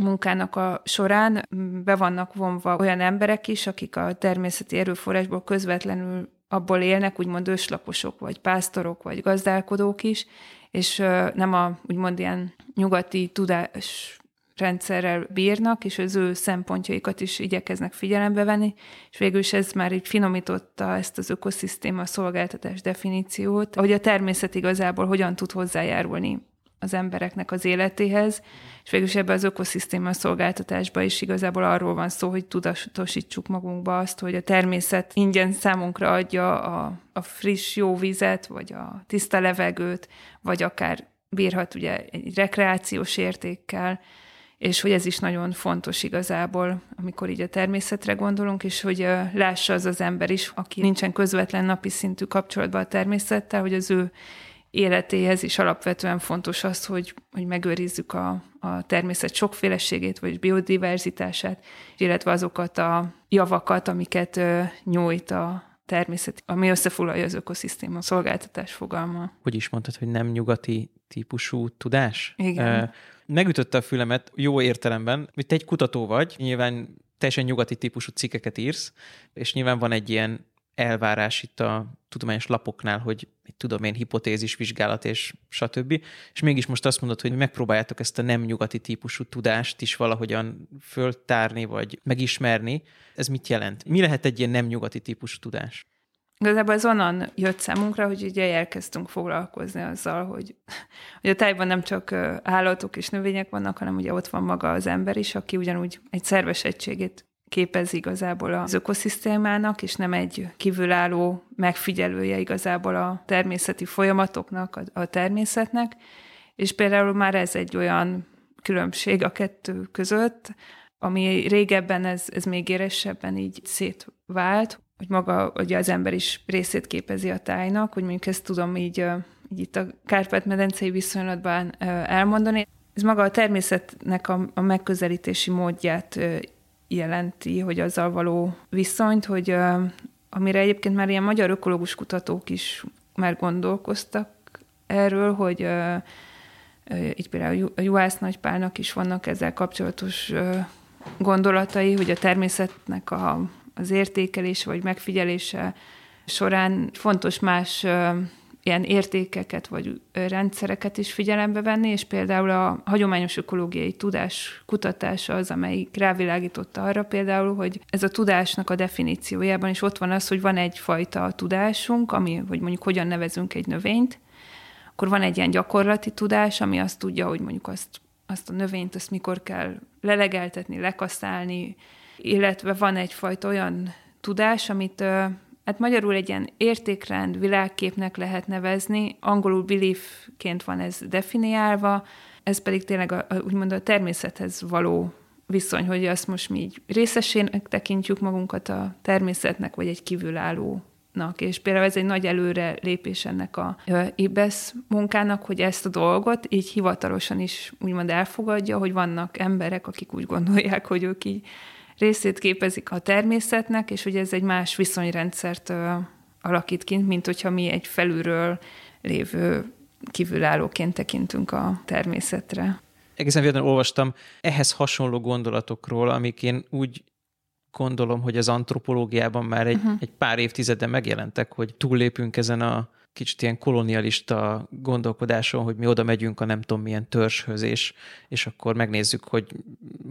munkának a során be vannak vonva olyan emberek is, akik a természeti erőforrásból közvetlenül abból élnek, úgymond őslaposok, vagy pásztorok, vagy gazdálkodók is, és nem a úgymond ilyen nyugati tudás rendszerrel bírnak, és az ő szempontjaikat is igyekeznek figyelembe venni, és végül is ez már így finomította ezt az ökoszisztéma szolgáltatás definíciót, hogy a természet igazából hogyan tud hozzájárulni az embereknek az életéhez, és végül is ebbe az ökoszisztéma szolgáltatásba is igazából arról van szó, hogy tudatosítsuk magunkba azt, hogy a természet ingyen számunkra adja a, a friss, jó vizet, vagy a tiszta levegőt, vagy akár bírhat ugye egy rekreációs értékkel, és hogy ez is nagyon fontos igazából, amikor így a természetre gondolunk, és hogy lássa az az ember is, aki nincsen közvetlen napi szintű kapcsolatban a természettel, hogy az ő életéhez is alapvetően fontos az, hogy, hogy megőrizzük a, a természet sokféleségét, vagy biodiverzitását, illetve azokat a javakat, amiket ö, nyújt a természet, ami összefoglalja az ökoszisztéma szolgáltatás fogalma. Hogy is mondtad, hogy nem nyugati típusú tudás? Igen. Megütötte a fülemet jó értelemben, hogy te egy kutató vagy, nyilván teljesen nyugati típusú cikkeket írsz, és nyilván van egy ilyen elvárás itt a tudományos lapoknál, hogy mit tudom én, hipotézis, vizsgálat és stb. És mégis most azt mondod, hogy megpróbáljátok ezt a nem nyugati típusú tudást is valahogyan föltárni, vagy megismerni. Ez mit jelent? Mi lehet egy ilyen nem nyugati típusú tudás? Igazából ez onnan jött számunkra, hogy ugye elkezdtünk foglalkozni azzal, hogy, hogy a tájban nem csak állatok és növények vannak, hanem ugye ott van maga az ember is, aki ugyanúgy egy szerves egységét képez igazából az ökoszisztémának, és nem egy kívülálló megfigyelője igazából a természeti folyamatoknak, a, természetnek. És például már ez egy olyan különbség a kettő között, ami régebben ez, ez még éresebben így szétvált, hogy maga ugye az ember is részét képezi a tájnak, hogy mondjuk ezt tudom így, így itt a Kárpát-medencei viszonylatban elmondani. Ez maga a természetnek a, a megközelítési módját jelenti, hogy azzal való viszonyt, hogy amire egyébként már ilyen magyar ökológus kutatók is már gondolkoztak erről, hogy így például a Juhász Nagypálnak is vannak ezzel kapcsolatos gondolatai, hogy a természetnek a, az értékelése vagy megfigyelése során fontos más ilyen értékeket vagy rendszereket is figyelembe venni, és például a hagyományos ökológiai tudás kutatása az, amelyik rávilágította arra például, hogy ez a tudásnak a definíciójában is ott van az, hogy van egyfajta tudásunk, ami, hogy mondjuk hogyan nevezünk egy növényt, akkor van egy ilyen gyakorlati tudás, ami azt tudja, hogy mondjuk azt, azt a növényt, azt mikor kell lelegeltetni, lekaszálni, illetve van egyfajta olyan tudás, amit hát magyarul egy ilyen értékrend, világképnek lehet nevezni, angolul beliefként van ez definiálva, ez pedig tényleg a, a, úgymond a természethez való viszony, hogy azt most mi így részesének tekintjük magunkat a természetnek, vagy egy kívülálló és például ez egy nagy előre lépés ennek a IBESZ munkának, hogy ezt a dolgot így hivatalosan is úgymond elfogadja, hogy vannak emberek, akik úgy gondolják, hogy ők így részét képezik a természetnek, és hogy ez egy más viszonyrendszert alakít ki, mint hogyha mi egy felülről lévő kívülállóként tekintünk a természetre. Egészen véletlenül olvastam ehhez hasonló gondolatokról, amik én úgy gondolom, hogy az antropológiában már egy, uh-huh. egy pár évtizede megjelentek, hogy túllépünk ezen a kicsit ilyen kolonialista gondolkodáson, hogy mi oda megyünk a nem tudom milyen törzshöz, és, és akkor megnézzük, hogy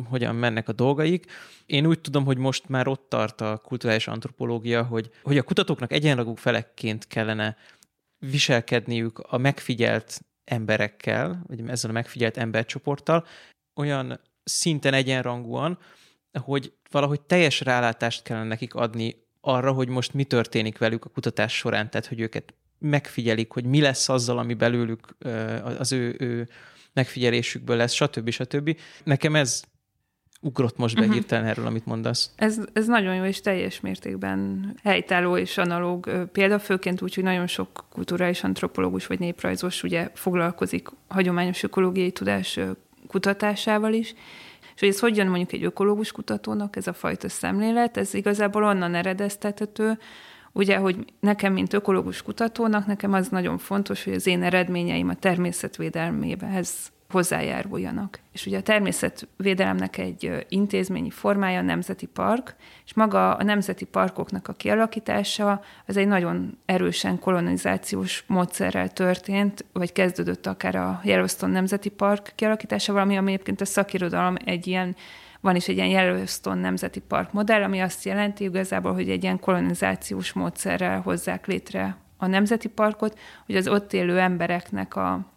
hogyan mennek a dolgaik. Én úgy tudom, hogy most már ott tart a kulturális antropológia, hogy, hogy a kutatóknak egyenragú felekként kellene viselkedniük a megfigyelt emberekkel, vagy ezzel a megfigyelt embercsoporttal, olyan szinten egyenrangúan, hogy valahogy teljes rálátást kellene nekik adni arra, hogy most mi történik velük a kutatás során, tehát hogy őket megfigyelik, hogy mi lesz azzal, ami belőlük az ő, ő megfigyelésükből lesz, stb. stb. Nekem ez ugrott most be uh-huh. hirtelen erről, amit mondasz. Ez, ez nagyon jó és teljes mértékben helytálló és analóg példa, főként úgy, hogy nagyon sok kulturális antropológus vagy néprajzos ugye foglalkozik hagyományos ökológiai tudás kutatásával is, és hogy ez hogy jön mondjuk egy ökológus kutatónak, ez a fajta szemlélet, ez igazából onnan eredeztethető, ugye, hogy nekem, mint ökológus kutatónak, nekem az nagyon fontos, hogy az én eredményeim a természetvédelméhez hozzájáruljanak. És ugye a természetvédelemnek egy intézményi formája a nemzeti park, és maga a nemzeti parkoknak a kialakítása az egy nagyon erősen kolonizációs módszerrel történt, vagy kezdődött akár a Yellowstone Nemzeti Park kialakítása, valami, ami egyébként a szakirodalom egy ilyen van is egy ilyen Yellowstone Nemzeti Park modell, ami azt jelenti igazából, hogy egy ilyen kolonizációs módszerrel hozzák létre a nemzeti parkot, hogy az ott élő embereknek a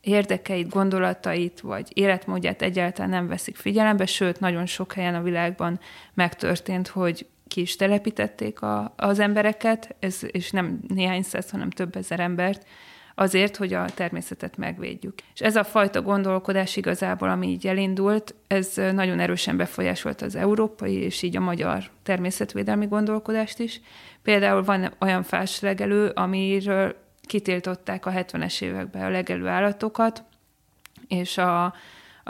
érdekeit, gondolatait vagy életmódját egyáltalán nem veszik figyelembe, sőt, nagyon sok helyen a világban megtörtént, hogy ki is telepítették a, az embereket, ez, és nem néhány száz, hanem több ezer embert, azért, hogy a természetet megvédjük. És ez a fajta gondolkodás igazából, ami így elindult, ez nagyon erősen befolyásolt az európai és így a magyar természetvédelmi gondolkodást is. Például van olyan fáslegelő, amiről kitiltották a 70-es években a legelő állatokat, és a,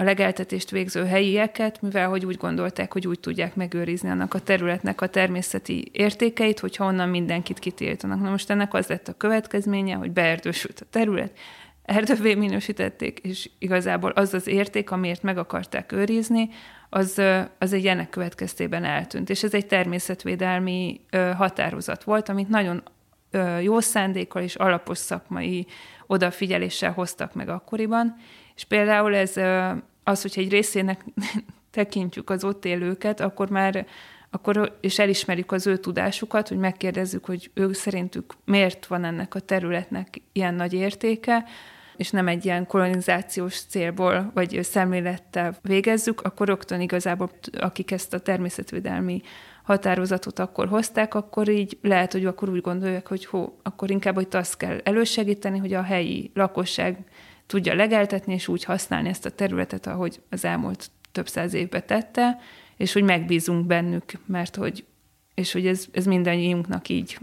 a legeltetést végző helyieket, mivel hogy úgy gondolták, hogy úgy tudják megőrizni annak a területnek a természeti értékeit, hogyha onnan mindenkit kitiltanak. Na most ennek az lett a következménye, hogy beerdősült a terület, erdővé minősítették, és igazából az az érték, amiért meg akarták őrizni, az, az egy ennek következtében eltűnt. És ez egy természetvédelmi határozat volt, amit nagyon jó szándékkal és alapos szakmai odafigyeléssel hoztak meg akkoriban. És például ez az, hogyha egy részének tekintjük az ott élőket, akkor már akkor, és elismerjük az ő tudásukat, hogy megkérdezzük, hogy ők szerintük miért van ennek a területnek ilyen nagy értéke, és nem egy ilyen kolonizációs célból vagy szemlélettel végezzük, akkor rögtön igazából, akik ezt a természetvédelmi határozatot akkor hozták, akkor így lehet, hogy akkor úgy gondolják, hogy hó, akkor inkább hogy azt kell elősegíteni, hogy a helyi lakosság tudja legeltetni, és úgy használni ezt a területet, ahogy az elmúlt több száz évben tette, és hogy megbízunk bennük, mert hogy, és hogy ez, ez mindannyiunknak így,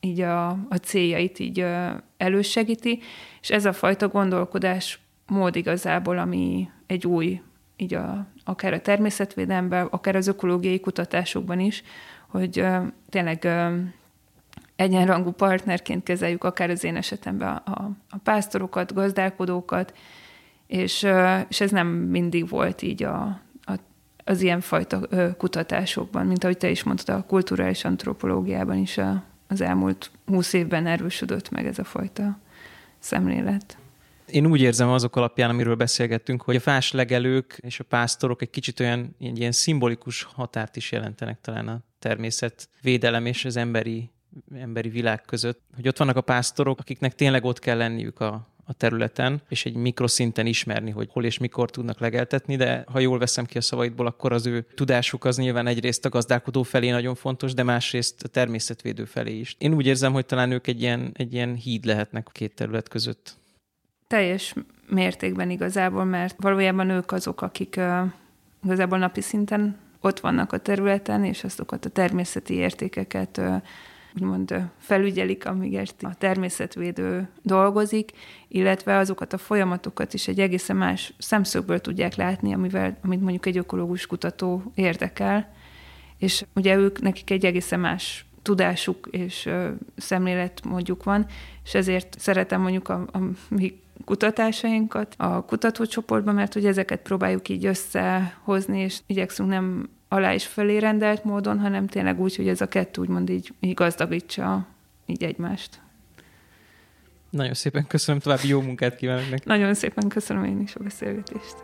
így a, a céljait így elősegíti, és ez a fajta gondolkodás mód igazából, ami egy új így a, akár a természetvédelemben, akár az ökológiai kutatásokban is, hogy tényleg egyenrangú partnerként kezeljük akár az én esetemben a, a pásztorokat, gazdálkodókat, és, és ez nem mindig volt így a, a, az ilyenfajta kutatásokban, mint ahogy te is mondtad, a kulturális antropológiában is a, az elmúlt húsz évben erősödött meg ez a fajta szemlélet. Én úgy érzem azok alapján, amiről beszélgettünk, hogy a fáslegelők és a pásztorok egy kicsit olyan ilyen szimbolikus határt is jelentenek talán a természet védelem és az emberi, emberi világ között. Hogy ott vannak a pásztorok, akiknek tényleg ott kell lenniük a, a területen, és egy mikroszinten ismerni, hogy hol és mikor tudnak legeltetni, de ha jól veszem ki a szavaidból, akkor az ő tudásuk az nyilván egyrészt a gazdálkodó felé nagyon fontos, de másrészt a természetvédő felé is. Én úgy érzem, hogy talán ők egy ilyen, egy ilyen híd lehetnek a két terület között teljes mértékben igazából, mert valójában ők azok, akik uh, igazából napi szinten ott vannak a területen, és azokat a természeti értékeket uh, úgymond felügyelik, amíg a természetvédő dolgozik, illetve azokat a folyamatokat is egy egészen más szemszögből tudják látni, amivel, amit mondjuk egy ökológus kutató érdekel, és ugye ők, nekik egy egészen más tudásuk és szemlélet mondjuk van, és ezért szeretem mondjuk a, a mi kutatásainkat a kutatócsoportban, mert hogy ezeket próbáljuk így összehozni, és igyekszünk nem alá is felé rendelt módon, hanem tényleg úgy, hogy ez a kettő úgymond így, így gazdagítsa így egymást. Nagyon szépen köszönöm, további jó munkát kívánok neki. Nagyon szépen köszönöm én is a beszélgetést.